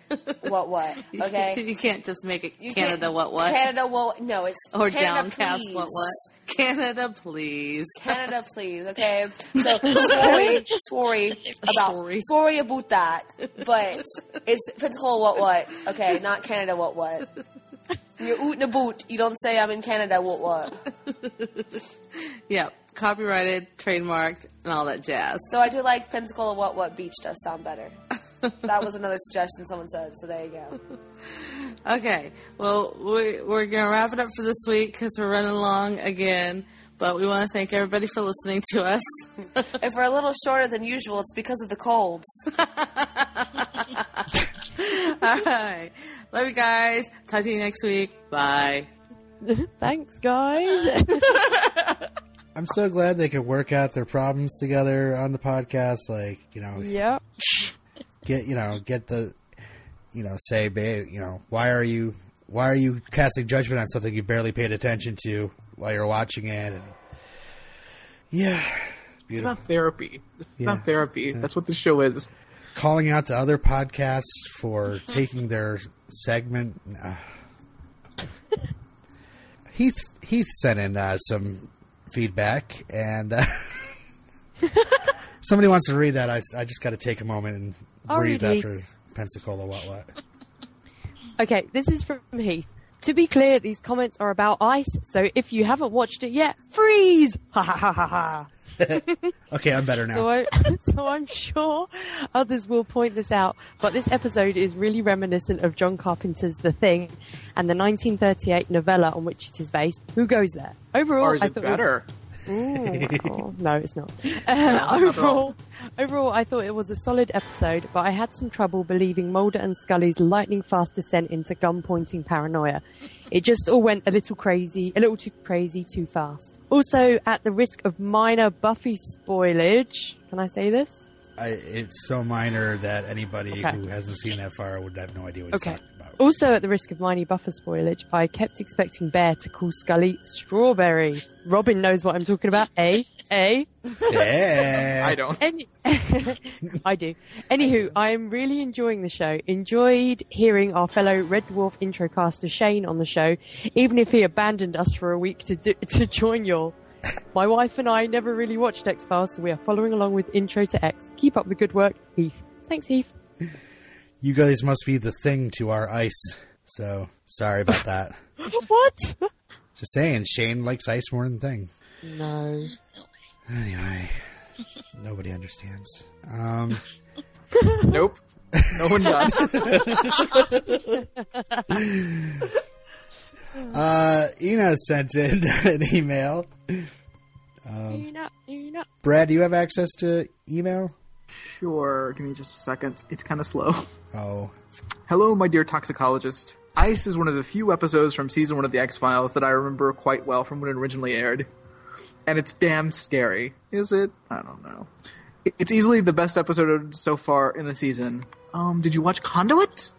What what? Okay. you can't just make it Canada. What what? Canada, what? No, it's or Canada, Downcast. please. What what? Canada, please. Canada, please. Okay. So sorry, sorry about Sorry. sorry about that, but it's Pensacola, what what? Okay, not Canada, what what? You're oot in a boot. You don't say I'm in Canada, what what? Yep, copyrighted, trademarked, and all that jazz. So I do like Pensacola, what what beach does sound better. That was another suggestion someone said. So there you go. Okay, well, we, we're going to wrap it up for this week because we're running along again. But we want to thank everybody for listening to us. If we're a little shorter than usual, it's because of the colds. all right. Love you guys. Talk to you next week. Bye. Thanks, guys. I'm so glad they could work out their problems together on the podcast. Like, you know, yep. get you know, get the, you know, say, you know, why are you, why are you casting judgment on something you barely paid attention to while you're watching it? And yeah, It's beautiful. about therapy. It's Yeah. about therapy. That's what the show is. Calling out to other podcasts for taking their segment. Uh, Heath Heath sent in uh, some feedback, and uh, somebody wants to read that. I, I just got to take a moment and I'll breathe read after Pensacola. What what? Okay, this is from Heath. To be clear, these comments are about ice, so if you haven't watched it yet, freeze! Ha ha ha ha ha. Okay, I'm better now. So, I, so I'm sure others will point this out, but this episode is really reminiscent of John Carpenter's The Thing and the 1938 novella on which it is based. Who goes there? Overall, Or is I it thought better? Ooh, oh, no, it's not. Uh, overall, overall, I thought it was a solid episode, but I had some trouble believing Mulder and Scully's lightning fast descent into gun pointing paranoia. It just all went a little crazy, a little too crazy, too fast. Also, at the risk of minor Buffy spoilage, can I say this? I, it's so minor that anybody Okay. who hasn't seen that far would have no idea what Okay. He's talking about. Also, at the risk of minor Buffy spoilage, I kept expecting Bear to call Scully Strawberry. Robin knows what I'm talking about. Eh? Eh? Yeah. I don't. Any- I do. Anywho, I'm really enjoying the show. Enjoyed hearing our fellow Red Dwarf intro caster Shane on the show, even if he abandoned us for a week to do, to join y'all. My wife and I never really watched X Files, so we are following along with Intro to X. Keep up the good work, Heath. Thanks, Heath. You guys must be the thing to our ice. So sorry about that. what? Just saying, Shane likes ice more than thing. No. Anyway, nobody understands. Um, Nope. No one does. uh, Ina sent in an email. you know, you know. Brad, do you have access to email? Sure. Give me just a second. It's kind of slow. Oh, Hello, my dear toxicologist. Ice is one of the few episodes from season one of The X Files that I remember quite well from when it originally aired. And it's damn scary. Is it? I don't know. It's easily the best episode so far in the season. Um, did you watch Conduit?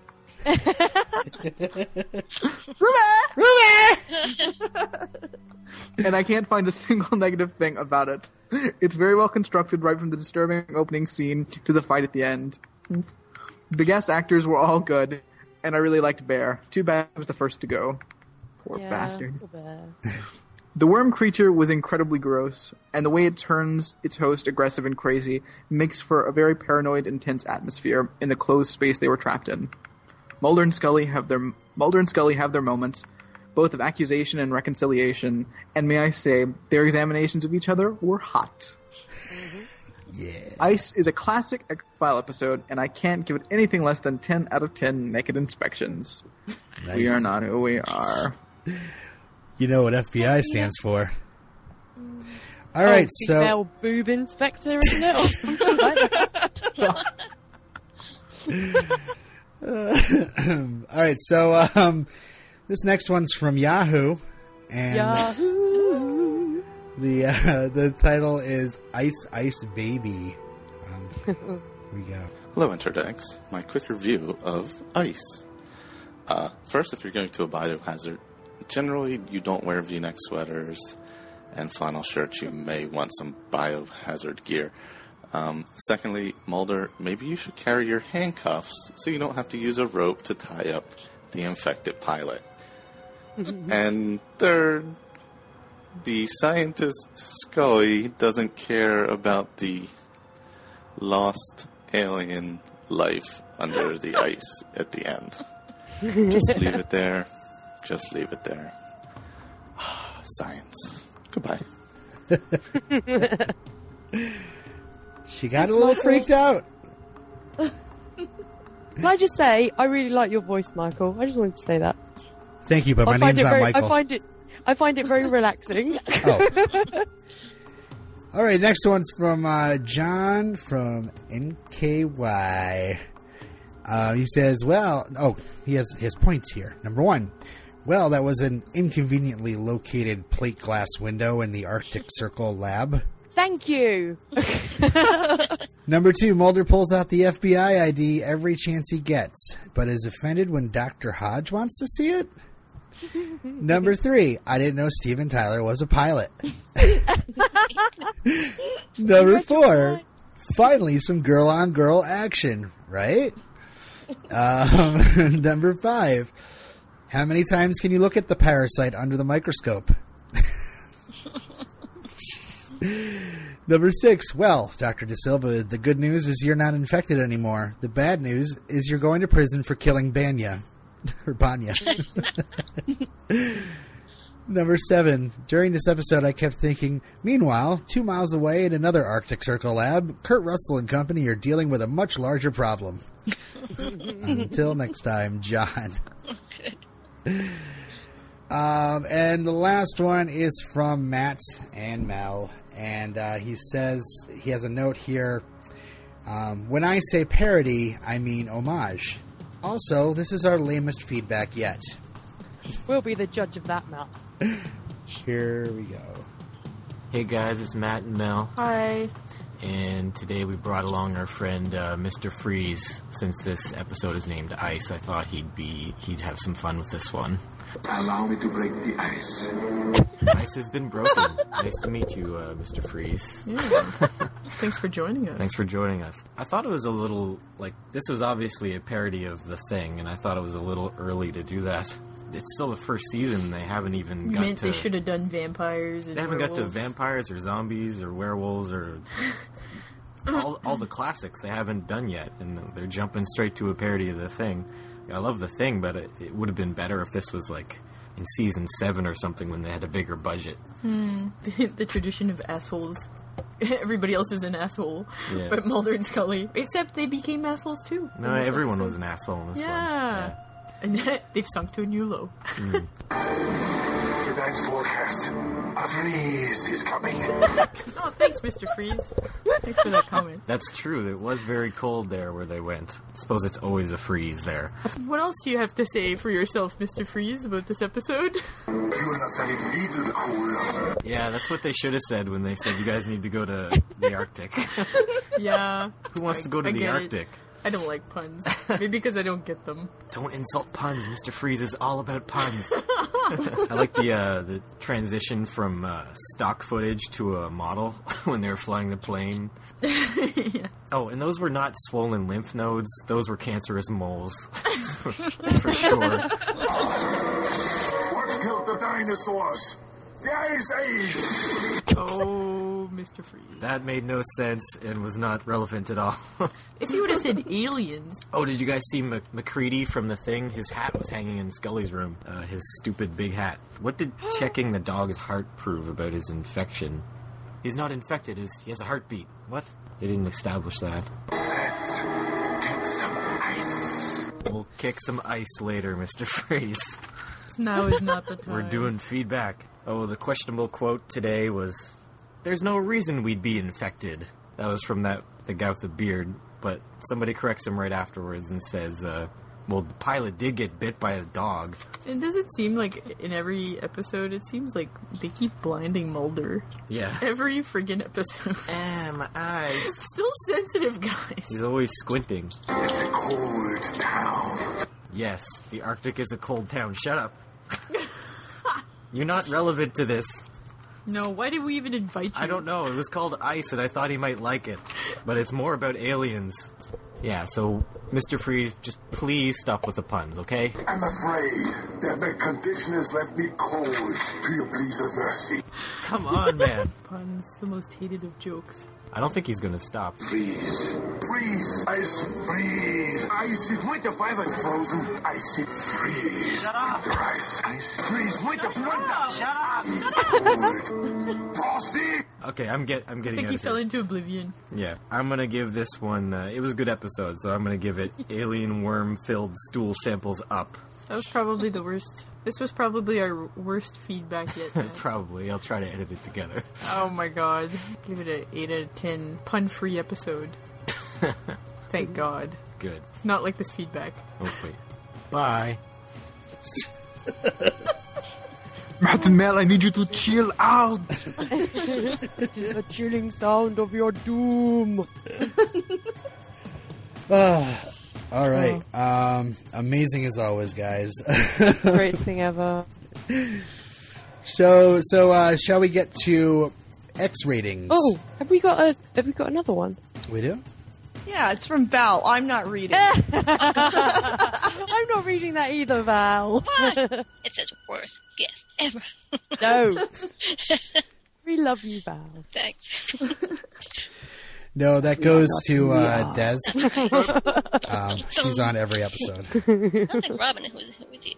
And I can't find a single negative thing about it. It's very well constructed right from the disturbing opening scene to the fight at the end. The guest actors were all good, and I really liked Bear. Too bad I was the first to go. Poor Yeah, bastard. The worm creature was incredibly gross, and the way it turns its host aggressive and crazy makes for a very paranoid, intense atmosphere in the closed space they were trapped in. Mulder and Scully have their Mulder and Scully have their moments, both of accusation and reconciliation, and may I say, their examinations of each other were hot. Mm-hmm. yeah. Ice is a classic X-File episode, and I can't give it anything less than 10 out of 10 naked inspections. We are not who we are. You know what FBI stands for. Oh, All right, oh, so female boob inspector, isn't it? Or something like that. all right, so um, this next one's from Yahoo, and Yahoo! the uh, the title is Ice Ice Baby. Um, here we go. Hello, Intro to X. My quick review of ice. Uh, first, if you're going to a biohazard, generally you don't wear V-neck sweaters and flannel shirts. You may want some biohazard gear. Um, secondly, Mulder, maybe you should carry your handcuffs so you don't have to use a rope to tie up the infected pilot. and third, the scientist Scully doesn't care about the lost alien life under the ice at the end. Just leave it there. Just leave it there. Science. Goodbye. She got a little freaked out. Can I just say, I really like your voice, Michael. I just wanted to say that. Thank you, but my name's not very, Michael. I find it, I find it very relaxing. Oh. All right, next one's from uh, John from NKY. Uh, he says, "Well, oh, he has his points here. Number one, well, that was an inconveniently located plate glass window in the Arctic Circle lab. Thank you. Number two, Mulder pulls out the FBI ID every chance he gets, but is offended when Dr. Hodge wants to see it. Number three, I didn't know Steven Tyler was a pilot. Number four, finally some girl on girl action, right? Um, number five, how many times can you look at the parasite under the microscope? Number six, well, Dr. Da Silva, the good news is you're not infected anymore. The bad news is you're going to prison for killing Bania. or Bania. Number seven, during this episode, I kept thinking, meanwhile, two miles away in another Arctic Circle lab, Kurt Russell and company are dealing with a much larger problem. Until next time, John. Um, and the last one is from Matt and Mel, and uh, he says he has a note here. Um, when I say parody, I mean homage. Also, this is our lamest feedback yet. We'll be the judge of that, Matt. Here we go. Hey guys, it's Matt and Mel, Hi. and today we brought along our friend uh, Mr. Freeze. Since this episode is named Ice, I thought he'd be he'd have some fun with this one. Allow me to break the ice. Ice has been broken. nice to meet you, uh, Mr. Freeze. Yeah. Thanks for joining us. Thanks for joining us. I thought it was a little like this was obviously a parody of the thing, and I thought it was a little early to do that. It's still the first season. They haven't even You got meant to. they should have done vampires and They haven't got to vampires or zombies or werewolves or all, all the classics they haven't done yet, and they're jumping straight to a parody of the thing. I love the thing, but it, it would have been better if this was like in season seven or something when they had a bigger budget. Hmm. the tradition of assholes. Everybody else is an asshole, Yeah. but Mulder and Scully, except they became assholes too. No, everyone episode. was an asshole in this Yeah. one. And they've sunk to a new low. Mm. Tonight's forecast. A freeze is coming. Oh, thanks, Mr. Freeze. Thanks for that comment. That's true. It was very cold there where they went. I suppose it's always a freeze there. What else do you have to say for yourself, Mr. Freeze, about this episode? You are not sending me to the cold. Yeah, that's what they should have said when they said you guys need to go to the Arctic. Yeah. Who wants I- to go to I the Arctic? it. Arctic? I don't like puns. Maybe because I don't get them. Don't insult puns. Mr. Freeze is all about puns. I like the uh, the transition from uh, stock footage to a model when they were flying the plane. Oh, and those were not swollen lymph nodes; those were cancerous moles, for sure. What killed the dinosaurs? The Ice Age! Oh, Mr. Freeze. That made no sense and was not relevant at all. If you would have said aliens, oh, did you guys see Mc- MacReady from The Thing? His hat was hanging in Scully's room. Uh, his stupid big hat. What did checking the dog's heart prove about his infection? He's not infected. His, he has a heartbeat. What? They didn't establish that. Let's kick some ice. We'll kick some ice later, Mr. Freeze. now is not the time. We're doing feedback. Oh, the questionable quote today was, "There's no reason we'd be infected." That was from that the guy with the beard, but somebody corrects him right afterwards and says, uh, "Well, the pilot did get bit by a dog." And does it seem like in every episode, it seems like they keep blinding Mulder. Yeah. Every friggin' episode. Ah, my eyes. Still sensitive, guys. He's always squinting. It's a cold town. Yes, the Arctic is a cold town. Shut up. You're not relevant to this. No, why did we even invite you? I don't know. It was called Ice, and I thought he might like it. But it's more about aliens. Yeah, so, Mr. Freeze, just please stop with the puns, okay? I'm afraid that my condition has left me cold to your pleas of mercy. Come on, man. Puns, the most hated of jokes. I don't think he's gonna stop. Freeze. Freeze. Ice. Freeze. Icy. Winter fiber frozen. Icy. Freeze. Winter ice. Ice. Freeze. Winter. Winter. Shut up. Cold. Frosty. Okay, I'm get I'm I getting think out he of fell here. into oblivion. Yeah, I'm gonna give this one. Uh, it was a good episode, so I'm gonna give it alien worm filled stool samples up. That was probably the worst. This was probably our worst feedback yet. man. Probably. I'll try to edit it together. oh my god. Give it a 8 out of 10 pun free episode. Thank god. Good. Not like this feedback. Hopefully. Bye. Matt and Mel, I need you to chill out. It is the chilling sound of your doom. Ah, all right. Um, amazing as always, guys. Greatest thing ever. so, so uh, shall we get to X ratings? Oh, have we got a? Have we got another one? we do. Yeah, it's from Val. I'm not reading. I'm not reading that either, Val. What? it says worst guest ever. no. we love you, Val. Thanks. No, that goes to uh, Des. Um, she's on every episode. I don't think Robin. Who, who is he?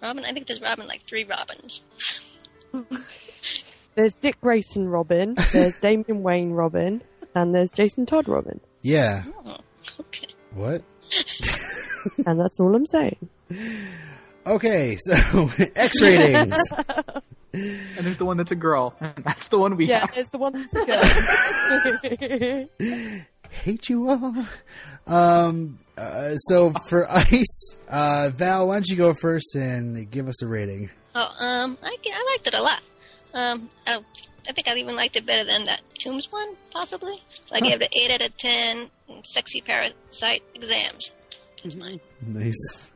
Robin. I think there's Robin like three Robins. There's Dick Grayson Robin, there's Damian Wayne Robin, and there's Jason Todd Robin. Yeah. Oh, okay. What? And that's all I'm saying. Okay, so X ratings. And there's the one that's a girl, and that's the one we Yeah, have. there's the one that's a girl. Hate you all. Um. Uh, so for Ice, uh, Val, why don't you go first and give us a rating? Oh, um, I, I liked it a lot. Um, I, I think I even liked it better than that Tooms one, possibly. So I gave it an 8 out of 10 sexy parasite exams. That's mine. Nice.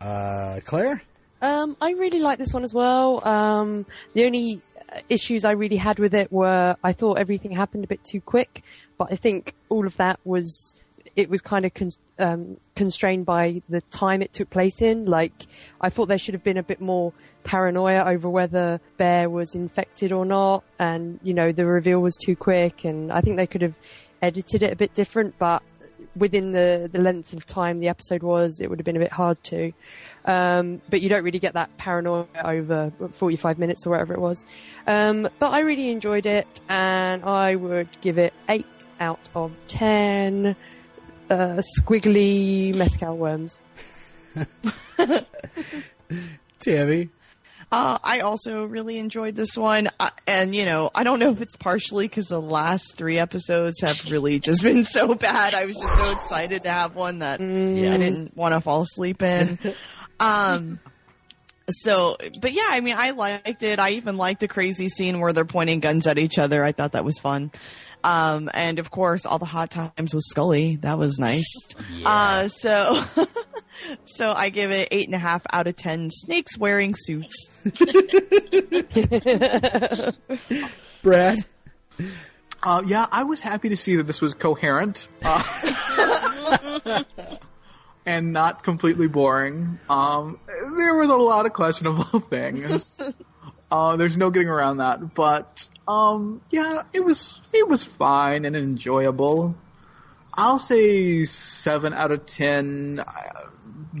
Uh, Claire. Um, I really like this one as well. Um, the only uh, issues I really had with it were I thought everything happened a bit too quick, but I think all of that was it was kind of con- um, constrained by the time it took place in. Like I thought there should have been a bit more paranoia over whether Bear was infected or not, and you know the reveal was too quick, and I think they could have edited it a bit different, but within the the length of time the episode was, it would have been a bit hard to. Um, but you don't really get that paranoia over 45 minutes or whatever it was. Um, but I really enjoyed it, and I would give it 8 out of 10 uh, squiggly mezcal worms. Tammy. Uh, I also really enjoyed this one, uh, and you know, I don't know if it's partially because the last three episodes have really just been so bad. I was just so excited to have one that I didn't want to fall asleep in. Um, so, but yeah, I mean, I liked it. I even liked the crazy scene where they're pointing guns at each other. I thought that was fun. Um, and of course, all the hot times with Scully. That was nice. Uh, so, so I give it eight and a half out of ten snakes wearing suits. Brad. Uh, yeah, I was happy to see that this was coherent uh, and not completely boring. Um, there was a lot of questionable things. Uh, there's no getting around that, but um, yeah, it was it was fine and enjoyable. I'll say seven out of ten. Uh,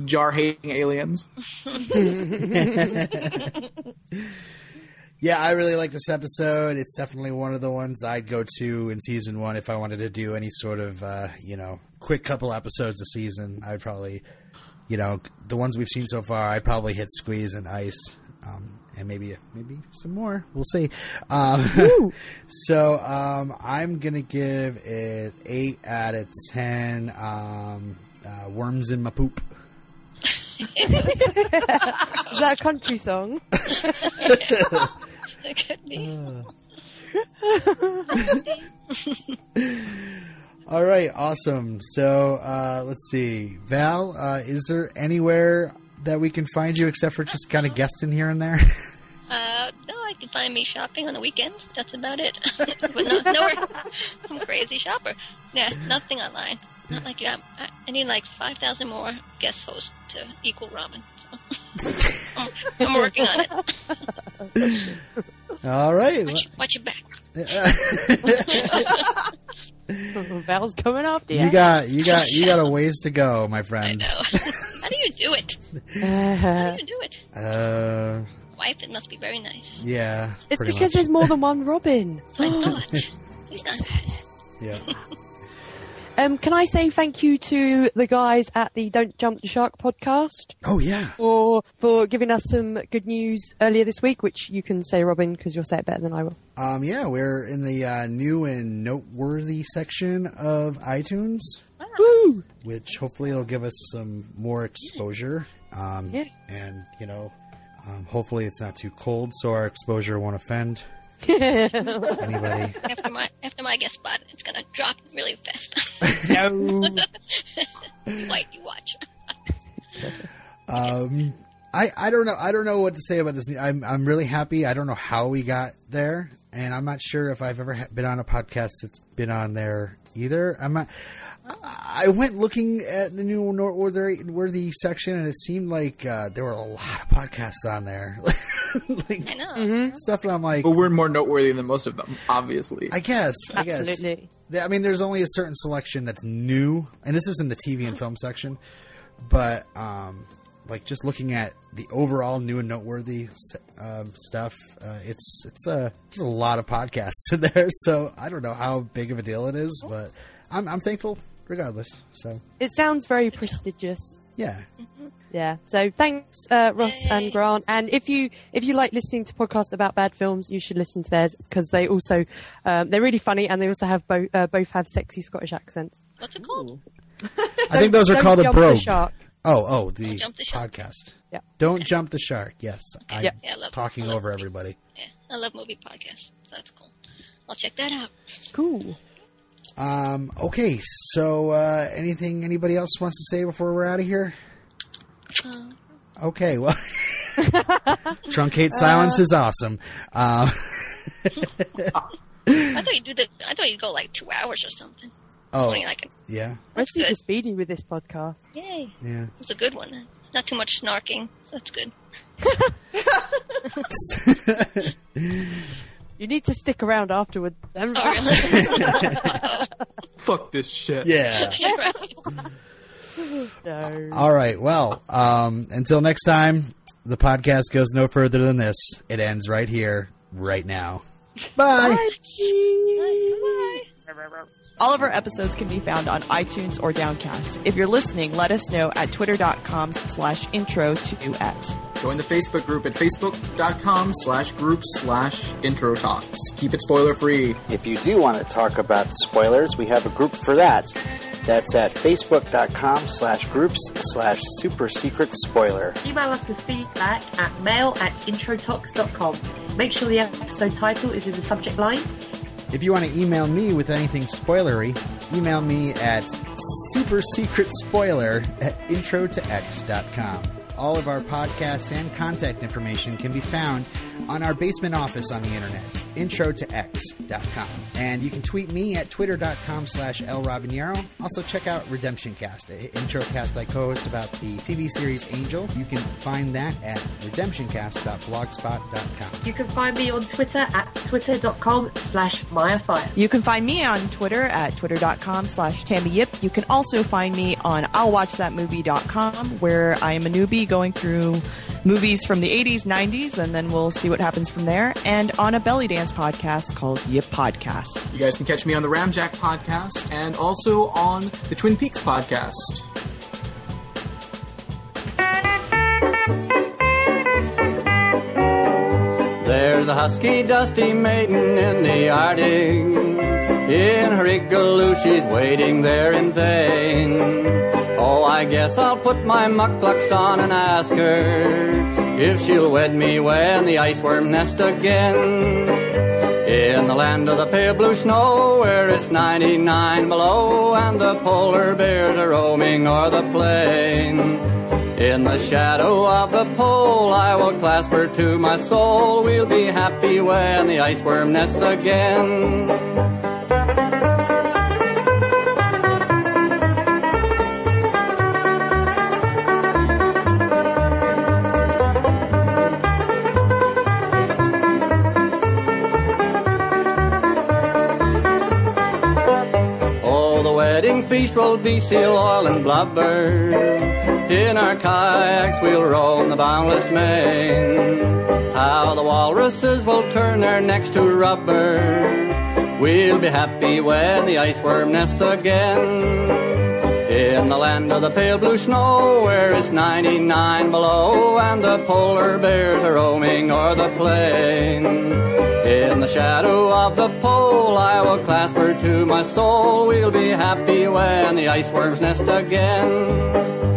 jar hating aliens. Yeah, I really like this episode. It's definitely one of the ones I'd go to in season one if I wanted to do any sort of, uh, you know, quick couple episodes a season. I'd probably, you know, the ones we've seen so far, I'd probably hit Squeeze and Ice, um, and maybe maybe some more. We'll see. Um, so um, I'm gonna give it eight out of ten. Um, uh, worms in my poop. Is that a country song? It could be. All right, awesome. So uh, let's see, Val. Uh, is there anywhere that we can find you except for just kind of guesting here and there? Uh, no, I can find me shopping on the weekends. That's about it. but not nowhere. I'm a crazy shopper. Yeah, nothing online. Not like you. I, I need like five thousand more guest hosts to equal ramen. So. I'm, I'm working on it. All right. Watch, watch your back. Val's coming after you. You got you got you got a ways to go, my I friend. know. How do you do it? How Uh, do you do it? Uh, Wife, it must be very nice. yeah. it's because much. there's more than one Robin. So I thought. He's not bad. Yeah. Um, can I say thank you to the guys at the Don't Jump the Shark podcast Oh yeah. for for giving us some good news earlier this week, which you can say, Robin, because you'll say it better than I will. Um, yeah, we're in the uh, new and noteworthy section of iTunes, Woo! which hopefully will give us some more exposure. Um, Yeah. And you know, um, hopefully it's not too cold, so our exposure won't offend anybody. After my after my guest spot, it's gonna drop really fast. No. White, you watch. Um, I, I don't know I don't know what to say about this. I'm I'm really happy. I don't know how we got there, and I'm not sure if I've ever ha- been on a podcast that's been on there either. I'm not. I went looking at the new noteworthy worthy section, and it seemed like uh, there were a lot of podcasts on there, like I know. Mm-hmm. stuff. And I'm like, But we're more noteworthy than most of them, obviously. I guess, I guess. Absolutely. I mean, there's only a certain selection that's new, and this isn't the TV and film section, but um, like just looking at the overall new and noteworthy um, stuff, uh, it's it's a there's a lot of podcasts in there. So I don't know how big of a deal it is, but I'm I'm thankful, regardless. So It sounds very prestigious. yeah, Yeah. So thanks, uh, Ross and Grant. And if you if you like listening to podcasts about bad films, you should listen to theirs because they also um, they're really funny and they also have both uh, both have sexy Scottish accents. What's it called? I think those are called a jump the brogue. shark. Oh, oh, the Don't jump the shark. podcast. Yeah. Don't jump the shark. Yes, I'm Yep. Yeah, I love- talking I love over movie. everybody. Yeah, I love movie podcasts, so that's cool. I'll check that out. Cool. Um, okay, so uh, anything anybody else wants to say before we're out of here? Okay, well, truncate silence is awesome. Uh, I thought you'd do the. I thought you'd go like two hours or something. oh, like a, yeah, We're That's super good. speedy with this podcast. yay! yeah. it's a good one. Not too much snarking. So that's good. You need to stick around afterward. Then. Oh, really? Fuck this shit. Yeah. Yeah. No. All right. Well, um, until next time, the podcast goes no further than this. It ends right here, right now. Bye. All of our episodes can be found on iTunes or Downcast. If you're listening, let us know at twitter.com slash intro to X. Join the Facebook group at facebook.com slash groups slash introtox. Keep it spoiler free. If you do want to talk about spoilers, we have a group for that. That's at facebook.com slash groups slash super secret spoiler. Email us with feedback at mail at introtox.com. Make sure the episode title is in the subject line. If you want to email me with anything spoilery, email me at supersecretspoiler at introtox.com. All of our podcasts and contact information can be found on our basement office on the internet, introtox.com. And you can tweet me at twitter.com slash lrobinero. Also check out Redemption Cast, a introcast I co-host about the TV series Angel. You can find that at redemptioncast.blogspot.com. You can find me on Twitter at twitter.com slash MayaFire. You can find me on Twitter at twitter.com slash Tammy Yip. You can also find me on I'llWatchThatMovie.com where I am a newbie going through movies from the 80s, 90s, and then we'll see what happens from there. And on a belly dance podcast called Yip Podcast. You guys can catch me on the Ramjack podcast and also on the Twin Peaks podcast. There's a husky, dusty maiden in the Arctic. In her igloo, she's waiting there in vain. Oh, I guess I'll put my mukluks on and ask her if she'll wed me when the iceworm nest again. In the land of the pale blue snow, where it's 99 below, and the polar bears are roaming o'er the plain. In the shadow of the pole, I will clasp her to my soul. We'll be happy when the iceworm nests again. Wedding feast will be seal oil and blubber. In our kayaks we'll roam the boundless main. How the walruses will turn their necks to rubber. We'll be happy when the iceworm nests again. In the land of the pale blue snow, where it's 99 below, and the polar bears are roaming o'er the plain. In the shadow of the pole, I will clasp her to my soul. We'll be happy when the iceworms nest again.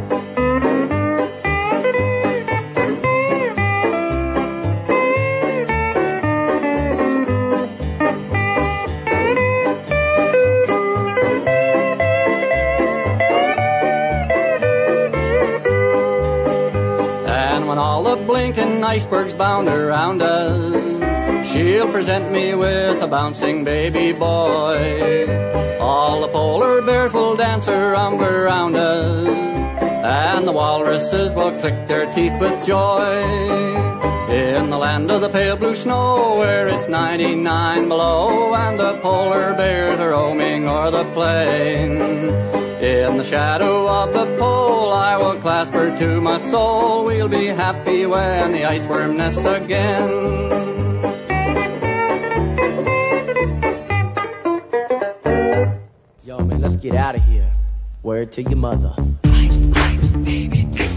Blinking icebergs bound around us, she'll present me with a bouncing baby boy. All the polar bears will dance around around us, and the walruses will click their teeth with joy. In the land of the pale blue snow, where it's 99 below, and the polar bears are roaming o'er the plain. In the shadow of the pole, I will clasp her to my soul. We'll be happy when the iceworm nests again. Yo, man, let's get out of here. Word to your mother. Ice, ice, baby, take